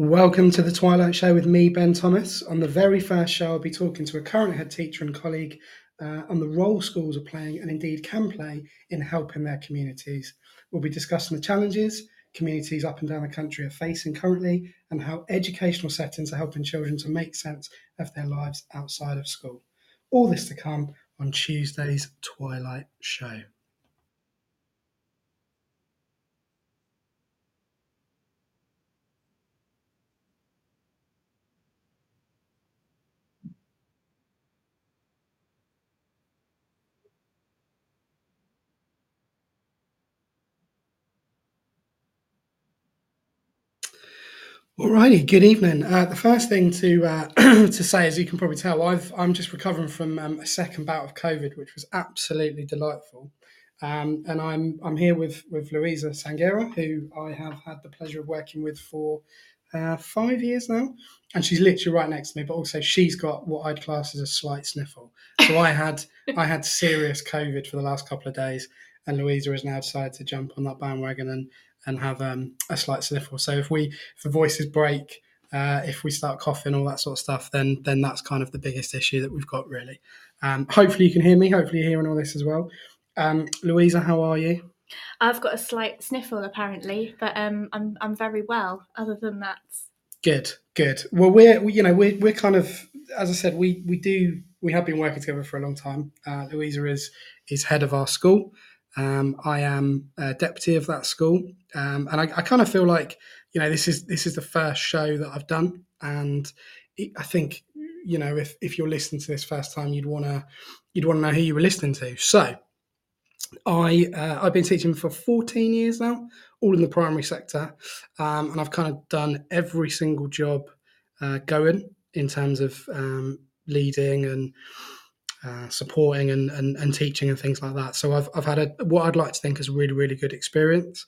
Welcome to the Twilight Show with me, Ben Thomas. On the very first show, I'll be talking to a current head teacher and colleague uh, on the role schools are playing and indeed can play in helping their communities. We'll be discussing the challenges communities up and down the country are facing currently and how educational settings are helping children to make sense of their lives outside of school. All this to come on Tuesday's Twilight Show. Alrighty, good evening. Uh, the first thing to uh, to say, as you can probably tell, I've I'm just recovering from um, a second bout of COVID, which was absolutely delightful. Um, and I'm I'm here with with Louisa Sanguera, who I have had the pleasure of working with for uh, five years now, and she's literally right next to me. But also, she's got what I'd class as a slight sniffle. So I had I had serious COVID for the last couple of days, and Louisa has now decided to jump on that bandwagon and and have um, a slight sniffle. So if we if the voices break, uh, if we start coughing, all that sort of stuff, then then that's kind of the biggest issue that we've got really. Um, hopefully you can hear me. Hopefully you're hearing all this as well. Um, Louisa, how are you? I've got a slight sniffle apparently, but um, I'm I'm very well. Other than that, good, good. Well, we're you know we're we're kind of as I said we we do we have been working together for a long time. Uh, Louisa is is head of our school. Um, I am a deputy of that school, um, and I, I kind of feel like you know this is this is the first show that I've done, and it, I think you know if if you're listening to this first time, you'd want to you'd want to know who you were listening to. So I uh, I've been teaching for 14 years now, all in the primary sector, um, and I've kind of done every single job uh, going in terms of um, leading and uh, supporting and, and, and, teaching and things like that. So I've, I've had a, what I'd like to think is a really, really good experience.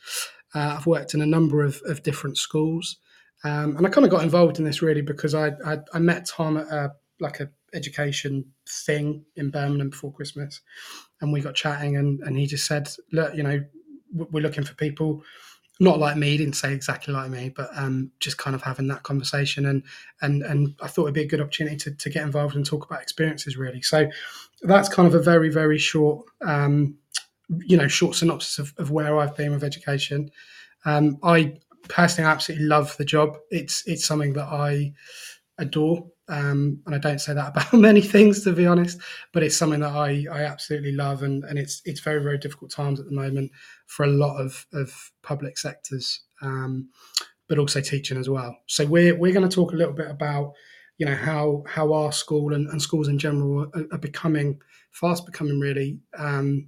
Uh, I've worked in a number of, of different schools. Um, and I kind of got involved in this really because I, I, I met Tom at a, like a education thing in Birmingham before Christmas. And we got chatting and, and he just said, look, you know, we're looking for people not like me, didn't say exactly like me, but um, just kind of having that conversation. And and and I thought it'd be a good opportunity to, to get involved and talk about experiences really. So that's kind of a very very short, um, you know, short synopsis of, of where I've been with education. Um, I personally absolutely love the job. It's it's something that I adore. Um, and I don't say that about many things to be honest, but it's something that I, I absolutely love, and, and it's it's very very difficult times at the moment for a lot of, of public sectors, um, but also teaching as well. So we're we're going to talk a little bit about you know how how our school and, and schools in general are, are, becoming fast becoming really um,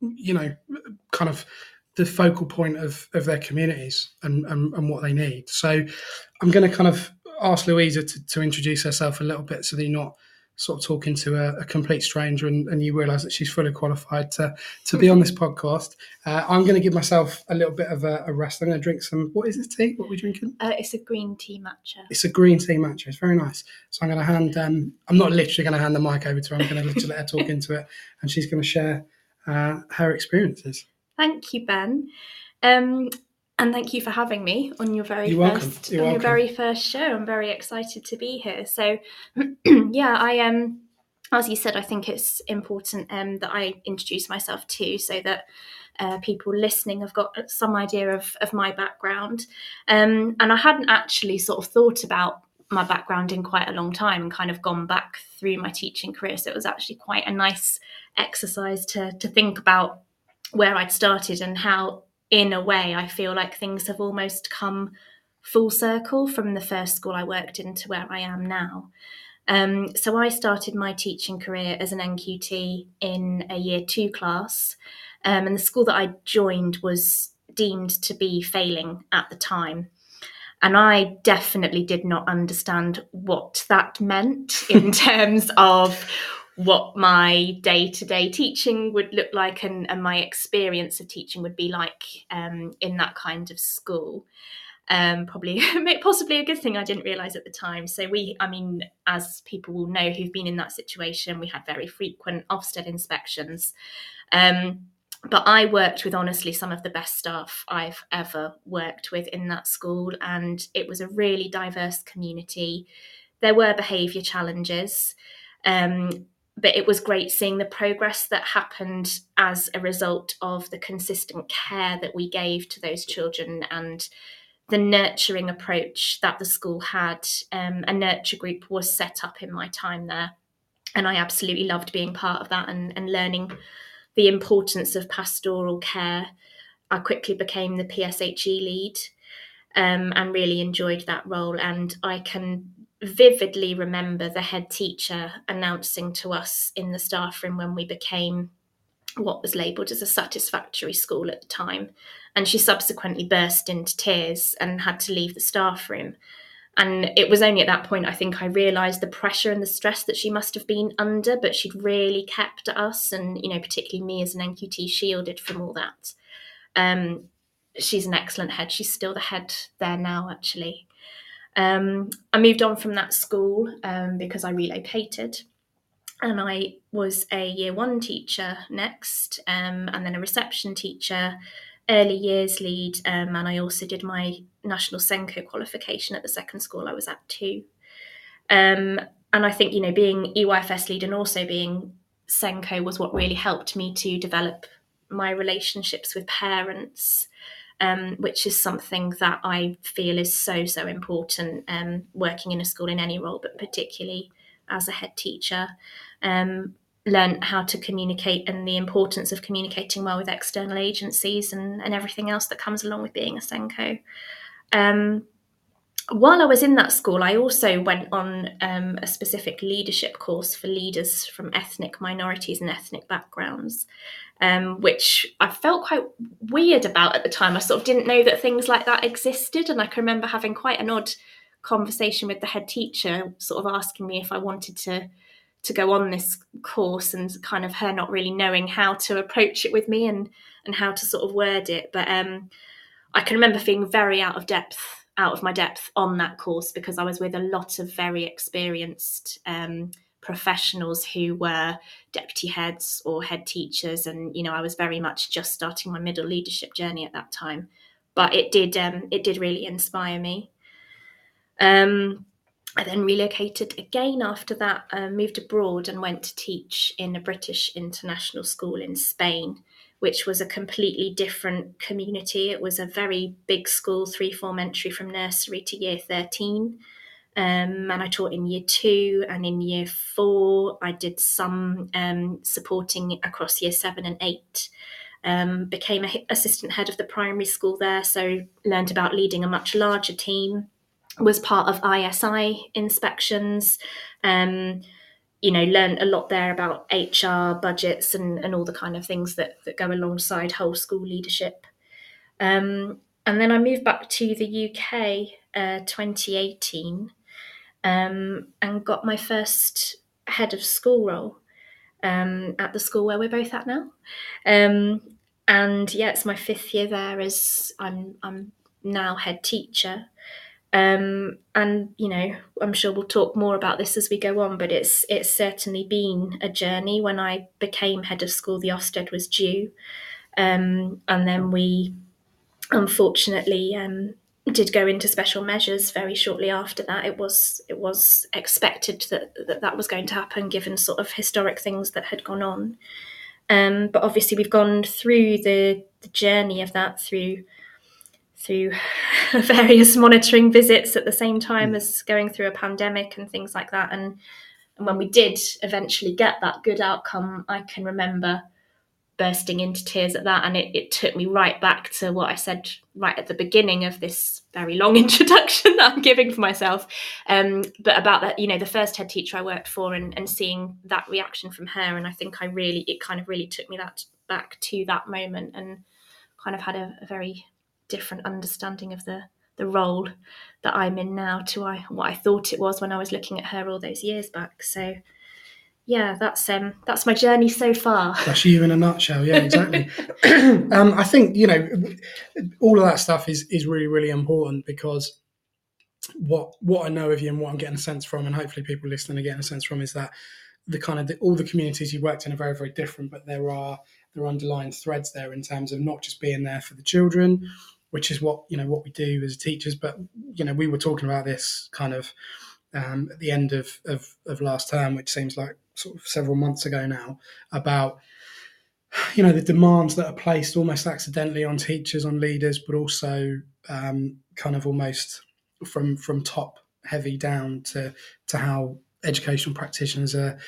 you know kind of the focal point of, of their communities and, and, and what they need. So I'm going to kind of ask Louisa to, to introduce herself a little bit so that you're not sort of talking to a, a complete stranger and, and you realise that she's fully qualified to, to be on this podcast. Uh, I'm going to give myself a little bit of a, a, rest. I'm going to drink some, what is this tea? What are we drinking? Uh, it's a green tea matcha. It's a green tea matcha. It's very nice. So I'm going to hand, um, I'm not literally going to hand the mic over to her. I'm going to literally let her talk into it and she's going to share uh, her experiences. Thank you, Ben. Um, and thank you for having me on your very You're first You're on welcome. your very first show. I'm very excited to be here. So, yeah, I am. Um, as you said, I think it's important um, that I introduce myself too, so that uh, people listening have got some idea of, of my background. Um, and I hadn't actually sort of thought about my background in quite a long time and kind of gone back through my teaching career. So it was actually quite a nice exercise to to think about where I'd started and how in a way, I feel like things have almost come full circle from the first school I worked in to where I am now. Um, so I started my teaching career as an NQT in a year two class, um, and the school that I joined was deemed to be failing at the time. And I definitely did not understand what that meant in terms of what my day to day teaching would look like and, and, my experience of teaching would be like um, in that kind of school. Um, probably, possibly a good thing I didn't realize at the time. So, we, I mean, as people will know who've been in that situation, we had very frequent Ofsted inspections. Um, but I worked with honestly some of the best staff I've ever worked with in that school, and it was a really diverse community. There were behaviour challenges, um, but it was great seeing the progress that happened as a result of the consistent care that we gave to those children and the nurturing approach that the school had. Um, a nurture group was set up in my time there, and I absolutely loved being part of that and, and learning the importance of pastoral care, I quickly became the PSHE lead um, and really enjoyed that role. And I can vividly remember the head teacher announcing to us in the staff room when we became what was labelled as a satisfactory school at the time. And she subsequently burst into tears and had to leave the staff room. And it was only at that point I think I realised the pressure and the stress that she must have been under, but she'd really kept us and, you know, particularly me as an NQT shielded from all that. Um, she's an excellent head. She's still the head there now, actually. Um, I moved on from that school um, because I relocated and I was a year one teacher next, um, and then a reception teacher, early years lead, um, and I also did my national SENCO qualification at the second school I was at too. Um, and I think you know being EYFS lead and also being SENCO was what really helped me to develop my relationships with parents. Um, which is something that I feel is so so important um, working in a school in any role, but particularly as a head teacher. Um, learn how to communicate and the importance of communicating well with external agencies and, and everything else that comes along with being a SENCO. Um, while I was in that school, I also went on um, a specific leadership course for leaders from ethnic minorities and ethnic backgrounds, um, which I felt quite weird about at the time. I sort of didn't know that things like that existed, and I can remember having quite an odd conversation with the head teacher, sort of asking me if I wanted to to go on this course and kind of her not really knowing how to approach it with me and and how to sort of word it but um I can remember feeling very out of depth out of my depth on that course because I was with a lot of very experienced um, professionals who were deputy heads or head teachers and you know I was very much just starting my middle leadership journey at that time but it did um, it did really inspire me um, I then relocated again after that, uh, moved abroad and went to teach in a British international school in Spain, which was a completely different community. It was a very big school, three form entry from nursery to year 13. Um, and I taught in year two and in year four. I did some um, supporting across year seven and eight. Um, became a assistant head of the primary school there, so learned about leading a much larger team was part of ISI inspections. Um, you know, learned a lot there about HR budgets and, and all the kind of things that, that go alongside whole school leadership. Um, and then I moved back to the UK uh, 2018 um, and got my first head of school role um, at the school where we're both at now. Um, and yeah, it's my fifth year there as I'm I'm now head teacher. Um, and you know, I'm sure we'll talk more about this as we go on, but it's it's certainly been a journey. When I became head of school, the Ofsted was due, um, and then we unfortunately um, did go into special measures very shortly after that. It was it was expected that that, that was going to happen, given sort of historic things that had gone on. Um, but obviously, we've gone through the, the journey of that through through various monitoring visits at the same time as going through a pandemic and things like that. And, and when we did eventually get that good outcome, I can remember bursting into tears at that. And it, it took me right back to what I said right at the beginning of this very long introduction that I'm giving for myself. Um, but about that, you know, the first head teacher I worked for and, and seeing that reaction from her. And I think I really, it kind of really took me that back to that moment and kind of had a, a very different understanding of the the role that I'm in now to I, what I thought it was when I was looking at her all those years back. So yeah, that's um that's my journey so far. That's you in a nutshell. Yeah, exactly. um, I think you know all of that stuff is is really really important because what what I know of you and what I'm getting a sense from, and hopefully people listening are getting a sense from, is that the kind of the, all the communities you worked in are very very different, but there are there are underlying threads there in terms of not just being there for the children, which is what you know what we do as teachers. But you know, we were talking about this kind of um, at the end of, of, of last term, which seems like sort of several months ago now, about you know the demands that are placed almost accidentally on teachers, on leaders, but also um, kind of almost from from top heavy down to to how educational practitioners are,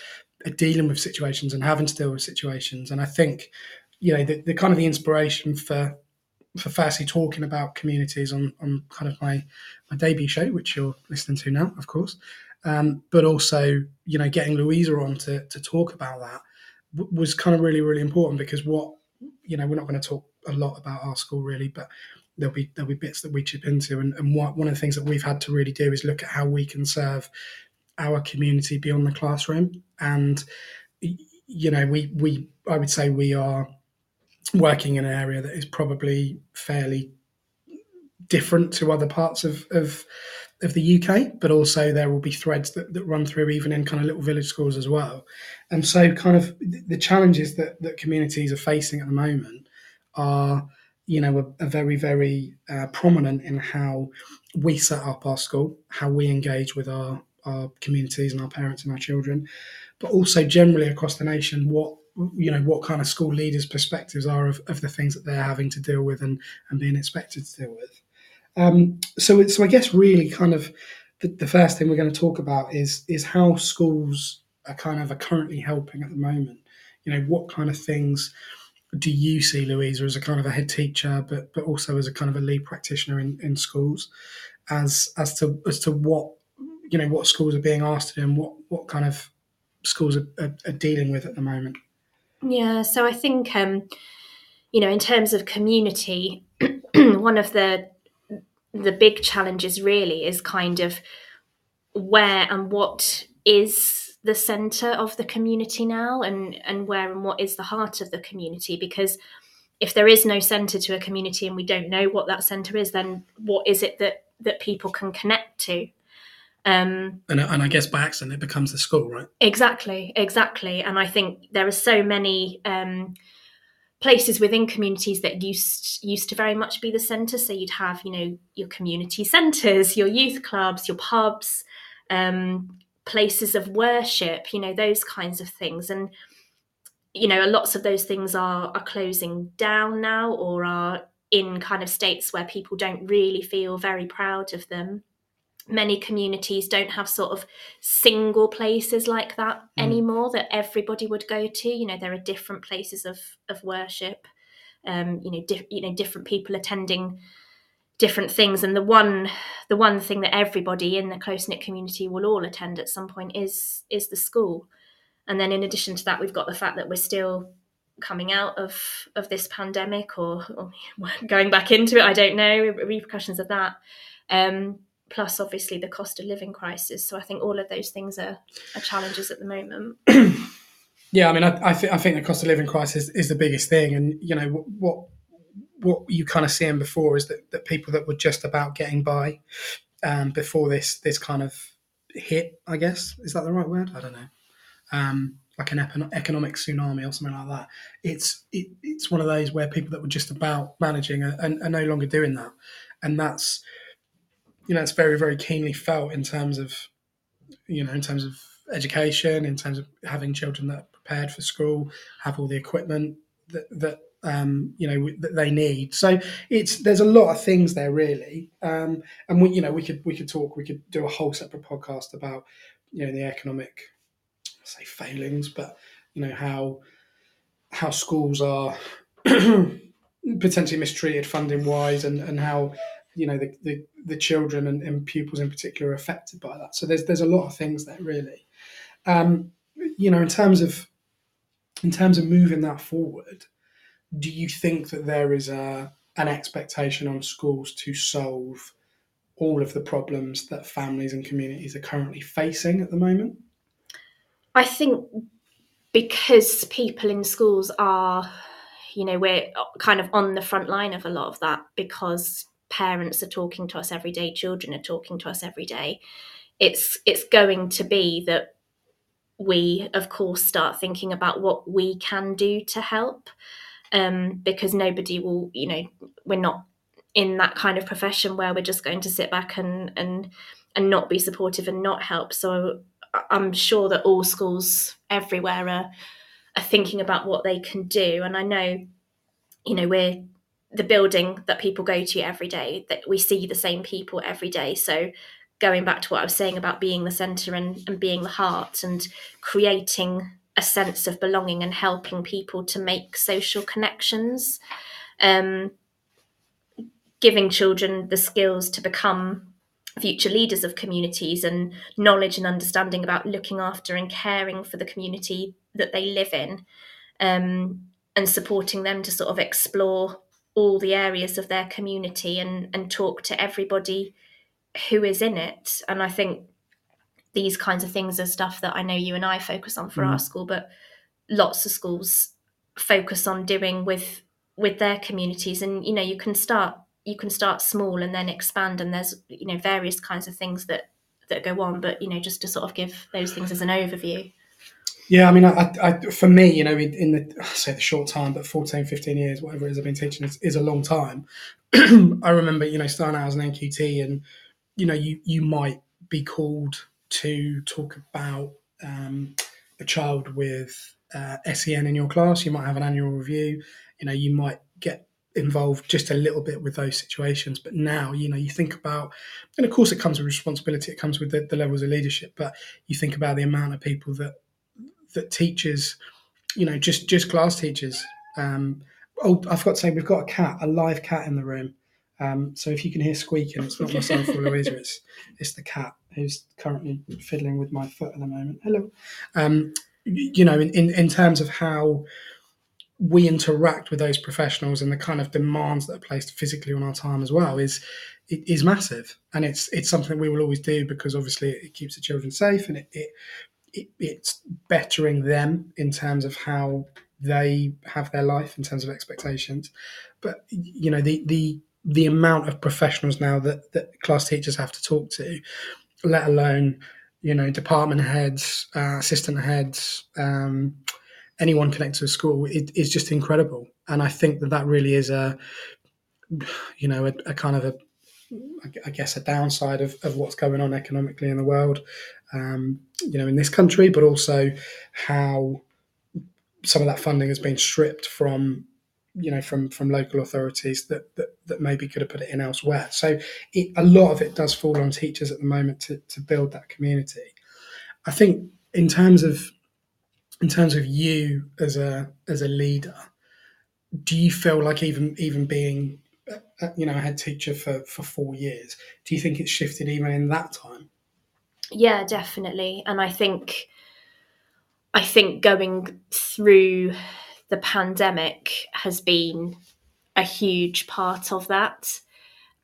are dealing with situations and having to deal with situations. And I think you know the, the kind of the inspiration for for firstly talking about communities on, on kind of my, my debut show, which you're listening to now, of course, um, but also, you know, getting Louisa on to, to talk about that w- was kind of really, really important because what, you know, we're not going to talk a lot about our school really, but there'll be there'll be bits that we chip into. And, and what, one of the things that we've had to really do is look at how we can serve our community beyond the classroom. And, you know, we, we I would say we are working in an area that is probably fairly different to other parts of, of of the UK, but also there will be threads that, that run through even in kind of little village schools as well. And so, kind of the challenges that, that communities are facing at the moment are, you know, are, are very, very uh, prominent in how we set up our school, how we engage with our, our communities and our parents and our children, but also generally across the nation, what you know what kind of school leaders' perspectives are of, of the things that they're having to deal with and, and being expected to deal with. Um, so, so I guess really kind of the, the, first thing we're going to talk about is is how schools are kind of are currently helping at the moment. You know, what kind of things do you see, Louisa, as a kind of a head teacher, but but also as a kind of a lead practitioner in, in schools, as as to as to what you know what schools are being asked to do and what what kind of schools are, are, are dealing with at the moment. Yeah, so I think, um, you know, in terms of community, one of the the big challenges really is kind of where and what is the center of the community now and and where and what is the heart of the community because if there is no center to a community and we don't know what that center is then what is it that that people can connect to um, and, and I guess by accident it becomes the school, right? Exactly, exactly. And I think there are so many um, places within communities that used used to very much be the centre. So you'd have, you know, your community centres, your youth clubs, your pubs, um, places of worship, you know, those kinds of things. And you know, lots of those things are are closing down now or are in kind of states where people don't really feel very proud of them many communities don't have sort of single places like that mm. anymore that everybody would go to. You know there are different places of of worship. Um you know di- you know different people attending different things. And the one the one thing that everybody in the close knit community will all attend at some point is is the school. And then in addition to that we've got the fact that we're still coming out of of this pandemic or, or going back into it. I don't know. Repercussions of that. Um plus obviously the cost of living crisis. So I think all of those things are, are challenges at the moment. yeah, I mean, I, I, th- I, think the cost of living crisis is the biggest thing, and you know what what you kind of seeing before is that, that people that were just about getting by um, before this this kind of hit, I guess is that the right word? I don't know. Um, like an economic tsunami or something like that. It's it, it's one of those where people that were just about managing are, are, are no longer doing that, and that's you know, it's very, very keenly felt in terms of, you know, in terms of education, in terms of having children that are prepared for school, have all the equipment that, that um, you know that they need. So it's there's a lot of things there really, um, and we you know we could we could talk we could do a whole separate podcast about you know the economic say failings, but you know how how schools are potentially mistreated funding wise, and and how you know the, the, the children and, and, pupils in particular are affected by that. So there's there's a lot of things there really. Um, you know, in terms of in terms of moving that forward, do you think that there is a an expectation on schools to solve all of the problems that families and communities are currently facing at the moment? I think because people in schools are, you know, we're kind of on the front line of a lot of that because parents are talking to us every day, children are talking to us every day. It's it's going to be that we, of course, start thinking about what we can do to help. Um, because nobody will, you know, we're not in that kind of profession where we're just going to sit back and and and not be supportive and not help. So I'm sure that all schools everywhere are are thinking about what they can do. And I know, you know, we're the building that people go to every day, that we see the same people every day. So going back to what I was saying about being the centre and, and being the heart and creating a sense of belonging and helping people to make social connections. Um, giving children the skills to become future leaders of communities and knowledge and understanding about looking after and caring for the community that they live in um, and supporting them to sort of explore all the areas of their community and, and talk to everybody who is in it. And I think these kinds of things are stuff that I know you and I focus on for mm. our school, but lots of schools focus on doing with with their communities. And you know, you can start you can start small and then expand, and there's you know various kinds of things that that go on. But you know, just to sort of give those things as an overview. Yeah, I mean, I, I, for me, you know, in the I say the short time, but 14, 15 years, whatever it is I've been teaching is, is a long time. I remember, you know, starting out as an NQT, and you know, you you might be called to talk about um, a child with uh, SEN in your class. You might have an annual review. You know, you might get involved just a little bit with those situations. But now, you know, you think about, and of course, it comes with responsibility. It comes with the, the levels of leadership. But you think about the amount of people that that teachers, you know, just just class teachers. Um, oh, I forgot to say, we've got a cat, a live cat in the room. Um, so if you can hear squeaking, it's not myself or Louisa, it's it's the cat who's currently fiddling with my foot at the moment. Hello. Um, you know, in, in, in terms of how we interact with those professionals and the kind of demands that are placed physically on our time as well is is massive and it's it's something we will always do because obviously it keeps the children safe and it, it it, it's bettering them in terms of how they have their life in terms of expectations. But you know, the the the amount of professionals now that, that class teachers have to talk to, let alone you know department heads, uh, assistant heads, um, anyone connected to a school, it is just incredible. And I think that that really is a you know a, a kind of a I guess a downside of, of what's going on economically in the world um, you know, in this country, but also how some of that funding has been stripped from you know from from local authorities that that, that maybe could have put it in elsewhere. So it, a lot of it does fall on teachers at the moment to, to build that community. I think in terms of in terms of you as a as a leader do you feel like even even being you know head teacher for for four years do you think it's shifted even in that time yeah, definitely. And I think I think going through the pandemic has been a huge part of that.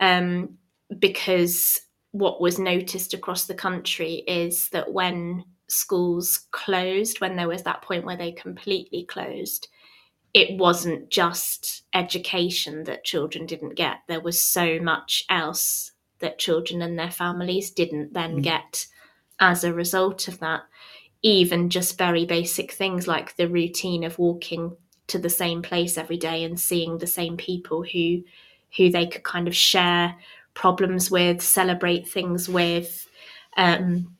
Um, because what was noticed across the country is that when schools closed, when there was that point where they completely closed, it wasn't just education that children didn't get. There was so much else that children and their families didn't then mm. get as a result of that. Even just very basic things like the routine of walking to the same place every day and seeing the same people who who they could kind of share problems with, celebrate things with, um,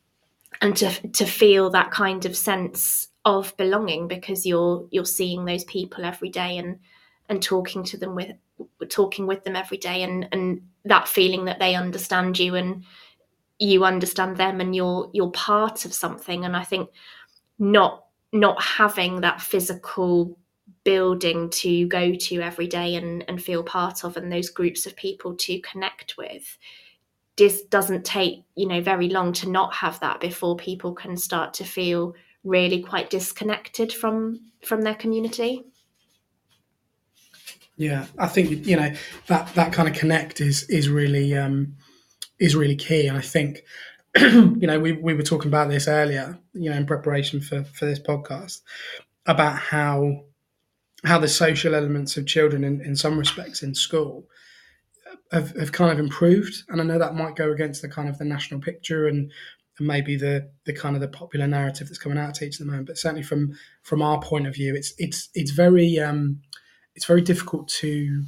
and to to feel that kind of sense of belonging because you're you're seeing those people every day and and talking to them with talking with them every day and and that feeling that they understand you and you understand them and you're you're part of something. And i think not not having that physical building to go to every day and, and feel part of and those groups of people to connect with this doesn't take you know very long to not have that before people can start to feel really quite disconnected from from their community yeah i think you know that that kind of connect is is really um is really key. And I think, you know, we, we were talking about this earlier, you know, in preparation for, for this podcast, about how how the social elements of children in, in some respects in school have, have kind of improved. And I know that might go against the kind of the national picture and and maybe the the kind of the popular narrative that's coming out of teaching at the moment. But certainly from from our point of view, it's it's it's very um, it's very difficult to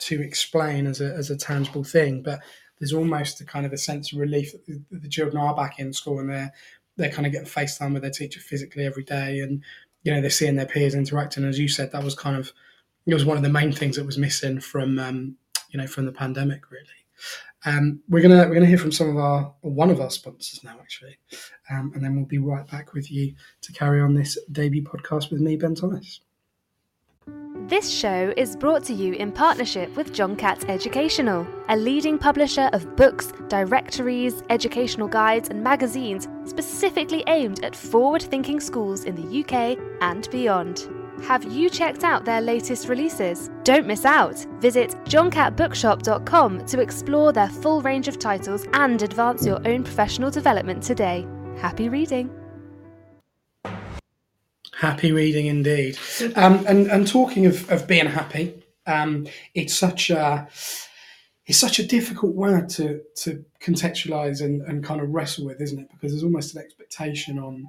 to explain as a as a tangible thing. But there's almost a kind of a sense of relief that the, the children are back in school and they're they're kind of getting FaceTime with their teacher physically every day, and you know they're seeing their peers interacting. As you said, that was kind of it was one of the main things that was missing from um, you know from the pandemic really. Um, we're gonna we're gonna hear from some of our one of our sponsors now actually, um, and then we'll be right back with you to carry on this debut podcast with me, Ben Thomas. This show is brought to you in partnership with John Catt Educational, a leading publisher of books, directories, educational guides, and magazines specifically aimed at forward thinking schools in the UK and beyond. Have you checked out their latest releases? Don't miss out! Visit johncattbookshop.com to explore their full range of titles and advance your own professional development today. Happy reading! Happy reading indeed. Um, and, and talking of, of being happy, um, it's such a it's such a difficult word to to contextualize and, and kind of wrestle with, isn't it? Because there's almost an expectation on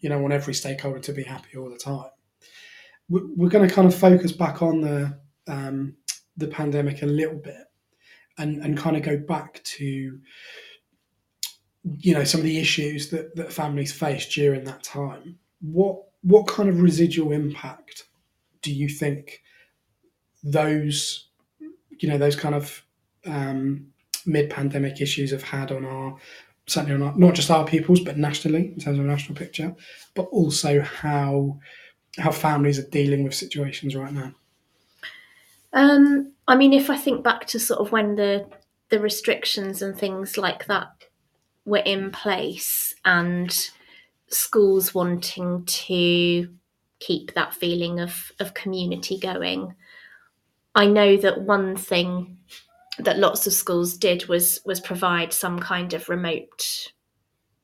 you know on every stakeholder to be happy all the time we're going to kind of focus back on the um, the pandemic a little bit and and kind of go back to you know some of the issues that, that families faced during that time. What what kind of residual impact do you think those you know those kind of um, mid-pandemic issues have had on our certainly on our, not just our pupils but nationally in terms of a national picture but also how how families are dealing with situations right now? Um, I mean, if I think back to sort of when the the restrictions and things like that were in place, and schools wanting to keep that feeling of of community going, I know that one thing that lots of schools did was was provide some kind of remote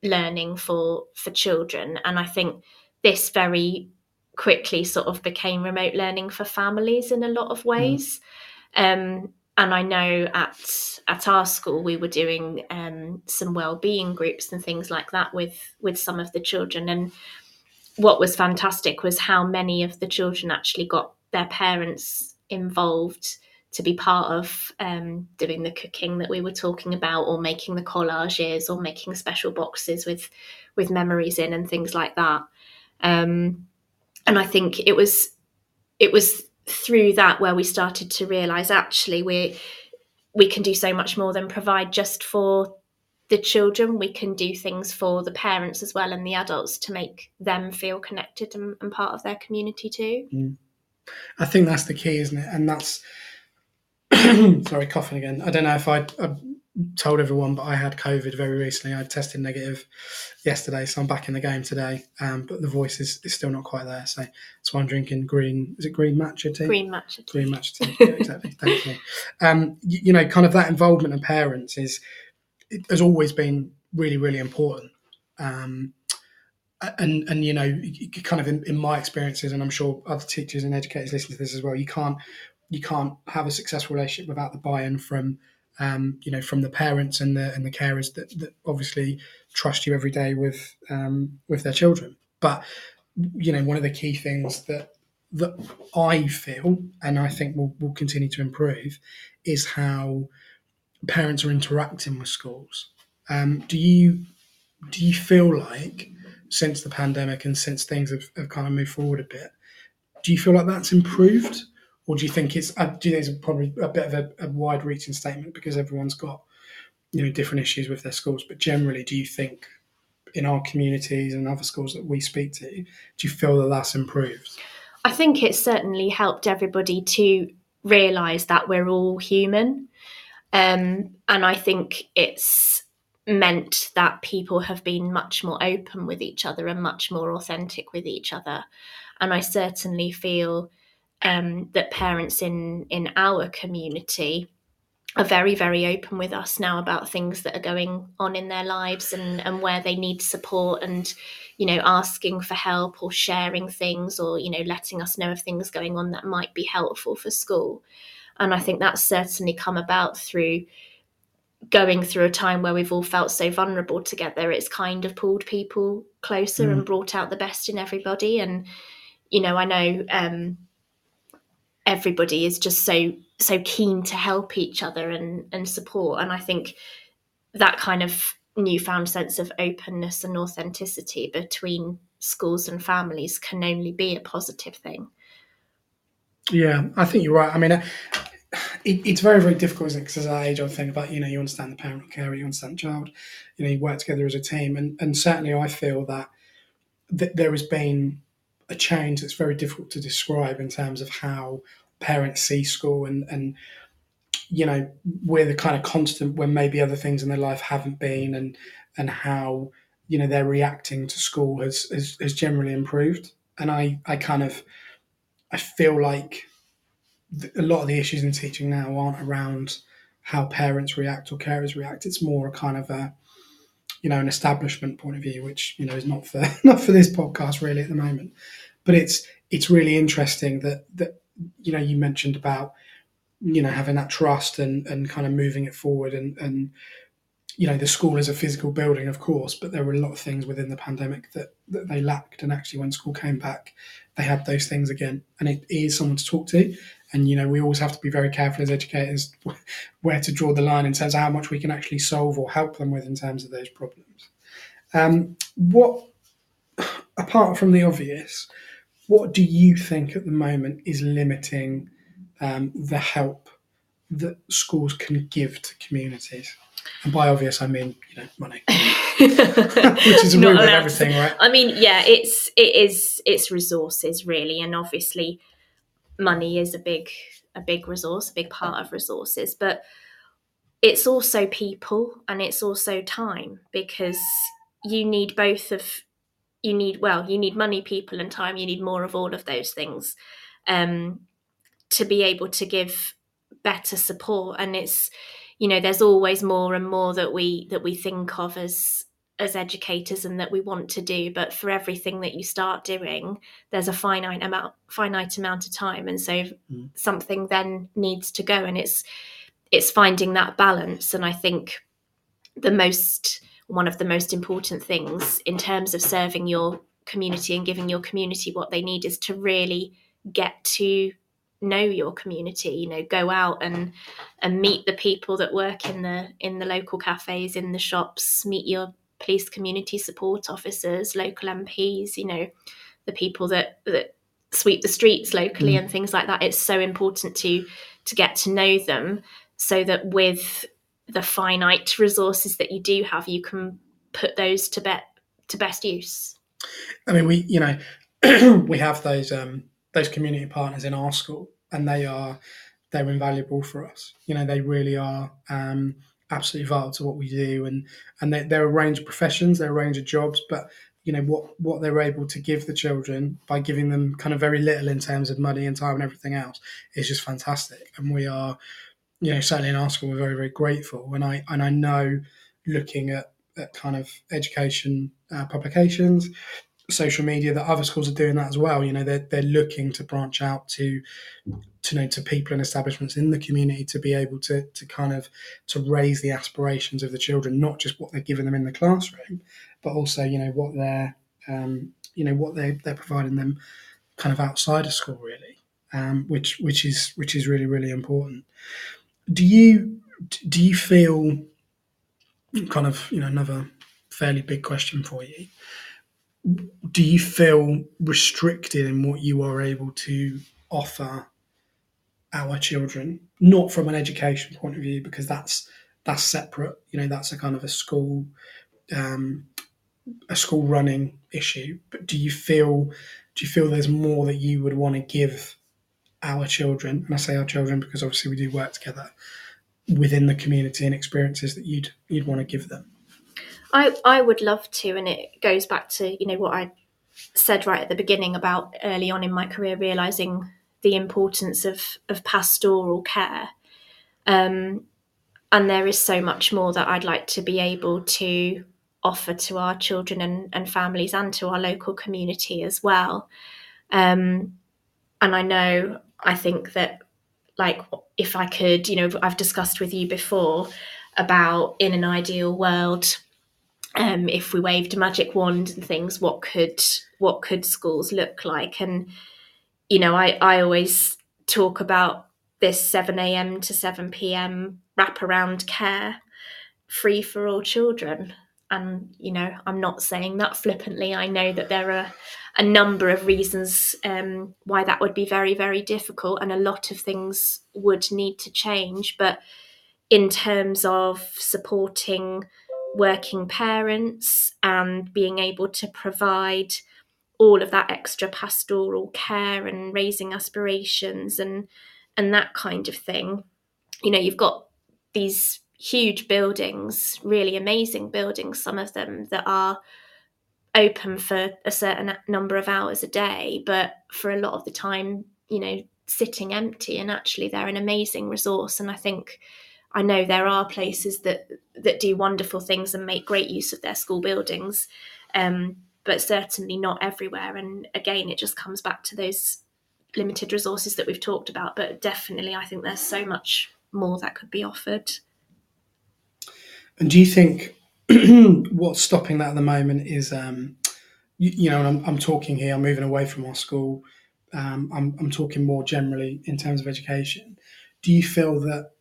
learning for for children, and I think this very quickly sort of became remote learning for families in a lot of mm. ways. Mm. Um, and I know at at our school we were doing um, some well-being groups and things like that with with some of the children. And what was fantastic was how many of the children actually got their parents involved to be part of um, doing the cooking that we were talking about, or making the collages, or making special boxes with with memories in and things like that. Um, and I think it was it was through that where we started to realize actually we we can do so much more than provide just for the children. We can do things for the parents as well and the adults to make them feel connected and, and part of their community too. Mm. i think that's the key isn't it? And that's sorry coughing again. I don't know if I, I told everyone, but I had COVID very recently. I tested negative yesterday, so I'm back in the game today. Um, but the voice is, is still not quite there. So that's why I'm drinking green. Is it green matcha tea? Green matcha tea. Green matcha tea. Yeah, exactly. Thank you. Um, you. you. know, kind of that involvement of parents is it has always been really, really important. Um, and and you know, kind of in, in my experiences, and I'm sure other teachers and educators listen to this as well. You can't you can't have a successful relationship without the buy-in from um, you know, from the parents and the and the carers that, that obviously trust you every day with um, with their children. But you know, one of the key things that that I feel, and I think will will continue to improve, is how parents are interacting with schools. Um, do you do you feel like since the pandemic and since things have, have kind of moved forward a bit, do you feel like that's improved? Or do you think it's? Uh, do you think it's probably a bit of a, a wide-reaching statement because everyone's got you know different issues with their schools? But generally, do you think in our communities and other schools that we speak to, do you feel that that's improved? I think it's certainly helped everybody to realise that we're all human, um, and I think it's meant that people have been much more open with each other and much more authentic with each other. And I certainly feel um, that parents in in our community are very very open with us now about things that are going on in their lives and and where they need support and you know asking for help or sharing things or you know letting us know of things going on that might be helpful for school and i think that's certainly come about through going through a time where we've all felt so vulnerable together, it's kind of pulled people closer mm. and brought out the best in everybody. And you know, I know um, everybody is just so so keen to help each other and and support, and I think that kind of newfound sense of openness and authenticity between schools and families can only be a positive thing. Yeah, I think you're right. I mean, uh, it, it's very, very difficult. As I age, I think about, you know, you understand the parent care, you understand the child, you know, you work together as a team. And, and certainly I feel that, that there has been a change that's very difficult to describe in terms of how parents see school and, and you know, we're the kind of constant when maybe other things in their life haven't been and, and how, you know, they're reacting to school has, has, has generally improved. And I, I kind of, I feel like a lot of the issues in teaching now aren't around how parents react or carers react. It's more a kind of a, you know, an establishment point of view, which you know is not for not for this podcast really at the moment. But it's it's really interesting that that you know you mentioned about you know having that trust and and kind of moving it forward and and you know the school is a physical building of course but there were a lot of things within the pandemic that that they lacked. And actually when school came back they had those things again. And it is someone to talk to and you know, we always have to be very careful as educators where to draw the line in terms of how much we can actually solve or help them with in terms of those problems. Um, what, apart from the obvious, what do you think at the moment is limiting um, the help that schools can give to communities? And by obvious, I mean you know money, which is a root of everything, right? I mean, yeah, it's it is it's resources really, and obviously money is a big a big resource, a big part of resources, but it's also people and it's also time because you need both of you need well you need money people and time. You need more of all of those things um, to be able to give better support. And it's you know there's always more and more that we that we think of as as educators and that we want to do but for everything that you start doing there's a finite amount finite amount of time and so mm. something then needs to go and it's it's finding that balance and i think the most one of the most important things in terms of serving your community and giving your community what they need is to really get to know your community you know go out and and meet the people that work in the in the local cafes in the shops meet your police community support officers, local MPs, you know, the people that, that sweep the streets locally mm. and things like that. It's so important to to get to know them so that with the finite resources that you do have, you can put those to bet to best use. I mean, we you know we have those um, those community partners in our school, and they are they're invaluable for us. You know, they really are. Um, absolutely vital to what we do, and and they, they're a range of professions, they're a range of jobs, but you know what what they're able to give the children by giving them kind of very little in terms of money and time and everything else is just fantastic, and we are, you know, certainly in our school, we're very very grateful, and I and I know looking at, at kind of education uh, publications social media that other schools are doing that as well. You know, they're they're looking to branch out to to know to people and establishments in the community to be able to to kind of to raise the aspirations of the children, not just what they're giving them in the classroom, but also you know what they're um, you know what they they're providing them kind of outside of school really, um, which which is which is really really important. Do you do you feel kind of you know another fairly big question for you? Do you feel restricted in what you are able to offer our children? Not from an education point of view because that's that's separate you know that's a kind of a school um, a school running issue. But do you feel do you feel there's more that you would want to give our children and i say our children because obviously we do work together within the community and experiences that you'd you'd want to give them I I would love to, and it goes back to you know what I said right at the beginning about early on in my career realizing the importance of of pastoral care. Um, and there is so much more that I'd like to be able to offer to our children and, and families and to our local community as well. Um, and I know, I think that, like, if I could, you know, I've discussed with you before about in an ideal world um, if we waved a magic wand and things what could what could schools look like? And you know i i always talk about this 7 a.m to 7 p.m wraparound care free for all children. And you know i'm not saying that flippantly. I know that there are a number of reasons um, why that would be very very difficult and a lot of things would need to change. But in terms of supporting working parents and being able to provide all of that extra pastoral care and raising aspirations and and that kind of thing. You know you've got these huge buildings really amazing buildings some of them that are open for a certain number of hours a day but for a lot of the time you know sitting empty and actually they're an amazing resource. And i think I know there are places that that do wonderful things and make great use of their school buildings, um, but certainly not everywhere. And again, it just comes back to those limited resources that we've talked about. But definitely, I think there's so much more that could be offered. And do you think what's stopping that at the moment is, um, you, you, know, I'm, I'm, talking here, I'm moving away from our school. Um, I'm, I'm talking more generally in terms of education. Do you feel that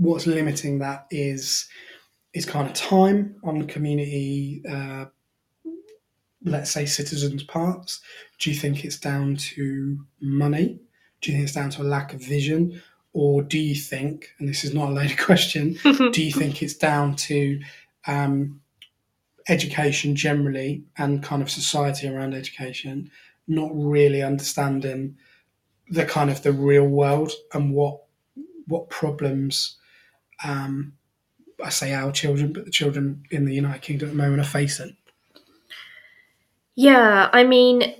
what's limiting that is is kind of time on community, uh, let's say citizens' parts. Do you think it's down to money? Do you think it's down to a lack of vision? Or do you think, and this is not a loaded question, do you think it's down to um, education generally and kind of society around education not really understanding the kind of the real world and what what problems um, I say our children, but the children in the United Kingdom at the moment are facing? Yeah, I mean,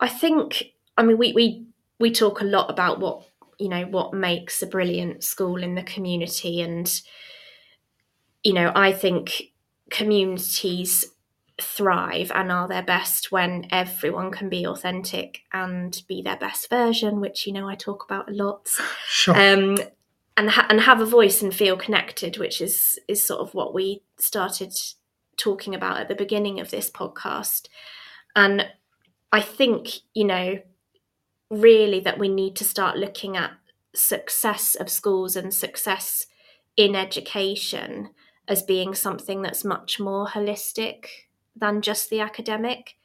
I think, I mean, we, we, we talk a lot about what, you know, what makes a brilliant school in the community. And, you know, I think communities thrive and are their best when everyone can be authentic and be their best version, which you know I talk about a lot. Sure. Um, and ha- and have a voice and feel connected, which is is sort of what we started talking about at the beginning of this podcast. And I think you know really that we need to start looking at success of schools and success in education as being something that's much more holistic than just the academic.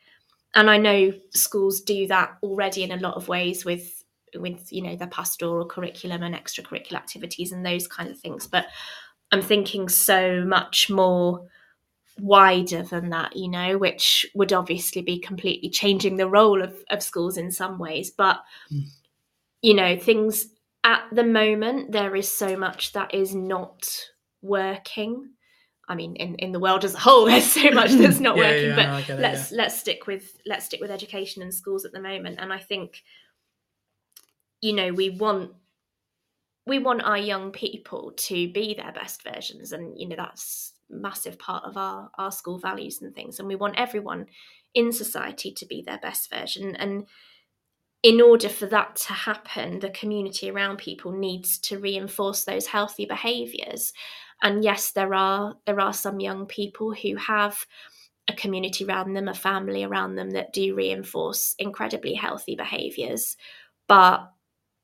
And I know schools do that already in a lot of ways with with you know the pastoral curriculum and extracurricular activities and those kind of things but i'm thinking so much more wider than that you know which would obviously be completely changing the role of, of schools in some ways but mm. you know things at the moment there is so much that is not working I mean, in, in the world as a whole, there's so much that's not yeah, working. Yeah, but no, let's yeah. let's stick with let's stick with education and schools at the moment. And I think you know we want we want our young people to be their best versions and you know that's massive part of our our school values and things and we want everyone in society to be their best version and in order for that to happen the community around people needs to reinforce those healthy behaviors and yes there are there are some young people who have a community around them a family around them that do reinforce incredibly healthy behaviors but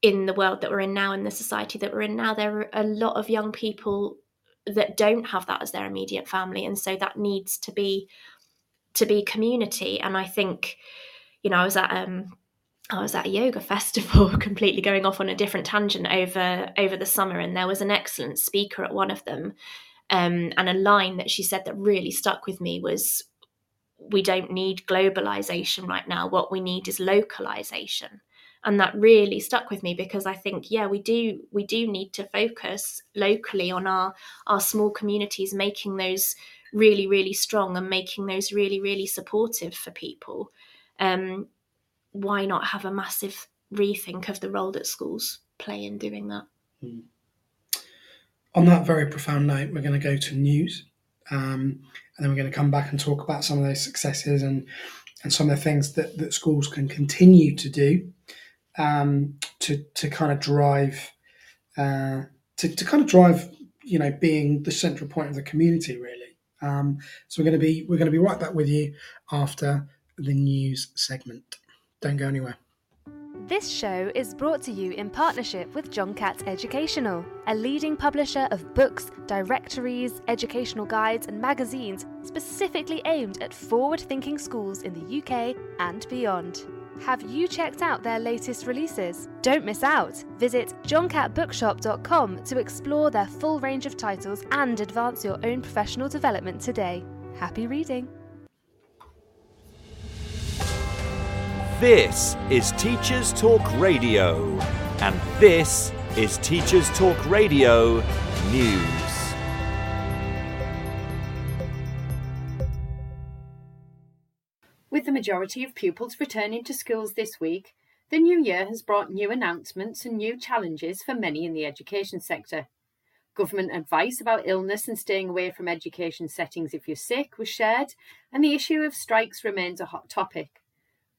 in the world that we're in now, in the society that we're in now, there are a lot of young people that don't have that as their immediate family, and so that needs to be to be community. And I think, you know, I was at um, I was at a yoga festival, completely going off on a different tangent over over the summer, and there was an excellent speaker at one of them, um, and a line that she said that really stuck with me was, "We don't need globalization right now. What we need is localization." And that really stuck with me because I think yeah we do we do need to focus locally on our our small communities making those really really strong and making those really really supportive for people. Um why not have a massive rethink of the role that schools play in doing that? Hmm. on that very profound note we're going to go to news um, and then we're going to come back and talk about some of those successes and and some of the things that, that schools can continue to do um, to to kind of drive uh, to, to kind of drive you know, being the central point of the community, really. Um, so we're going to be we're going to be right back with you after the news segment. Don't go anywhere. This show is brought to you in partnership with John Catt Educational, a leading publisher of books, directories, educational guides, and magazines specifically aimed at forward thinking schools in the UK and beyond. Have you checked out their latest releases? Don't miss out! Visit johncattbookshop.com to explore their full range of titles and advance your own professional development today. Happy reading! This is Teachers Talk Radio, and this is Teachers Talk Radio News. With the majority of pupils returning to schools this week, the new year has brought new announcements and new challenges for many in the education sector. Government advice about illness and staying away from education settings if you're sick was shared, and the issue of strikes remains a hot topic.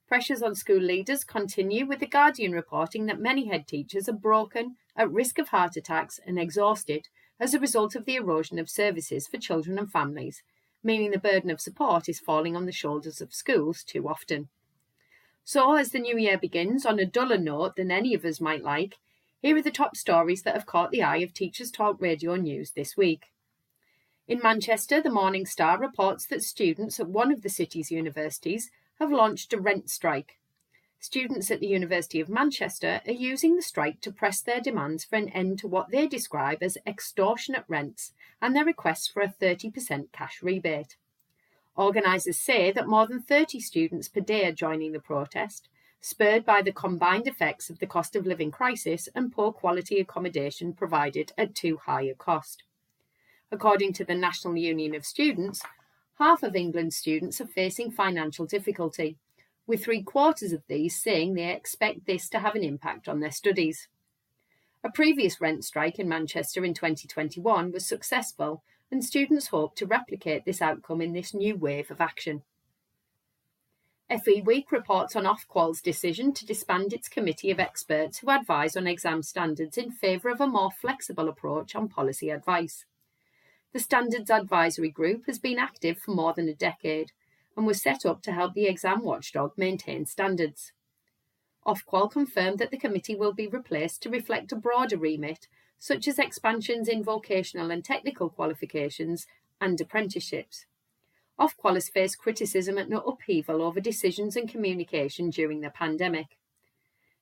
Pressures on school leaders continue, with The Guardian reporting that many head teachers are broken, at risk of heart attacks, and exhausted as a result of the erosion of services for children and families, meaning the burden of support is falling on the shoulders of schools too often. So, as the new year begins on a duller note than any of us might like, here are the top stories that have caught the eye of Teachers Talk Radio News this week. In Manchester, the Morning Star reports that students at one of the city's universities have launched a rent strike. Students at the University of Manchester are using the strike to press their demands for an end to what they describe as extortionate rents and their requests for a 30% cash rebate. Organisers say that more than 30 students per day are joining the protest, spurred by the combined effects of the cost of living crisis and poor quality accommodation provided at too high a cost. According to the National Union of Students, half of England's students are facing financial difficulty, with three quarters of these saying they expect this to have an impact on their studies. A previous rent strike in Manchester in 2021 was successful, and students hope to replicate this outcome in this new wave of action. FE Week reports on Ofqual's decision to disband its committee of experts who advise on exam standards in favour of a more flexible approach on policy advice. The Standards Advisory Group has been active for more than a decade and was set up to help the exam watchdog maintain standards. Ofqual confirmed that the committee will be replaced to reflect a broader remit, such as expansions in vocational and technical qualifications and apprenticeships. Ofqual has faced criticism and no upheaval over decisions and communication during the pandemic.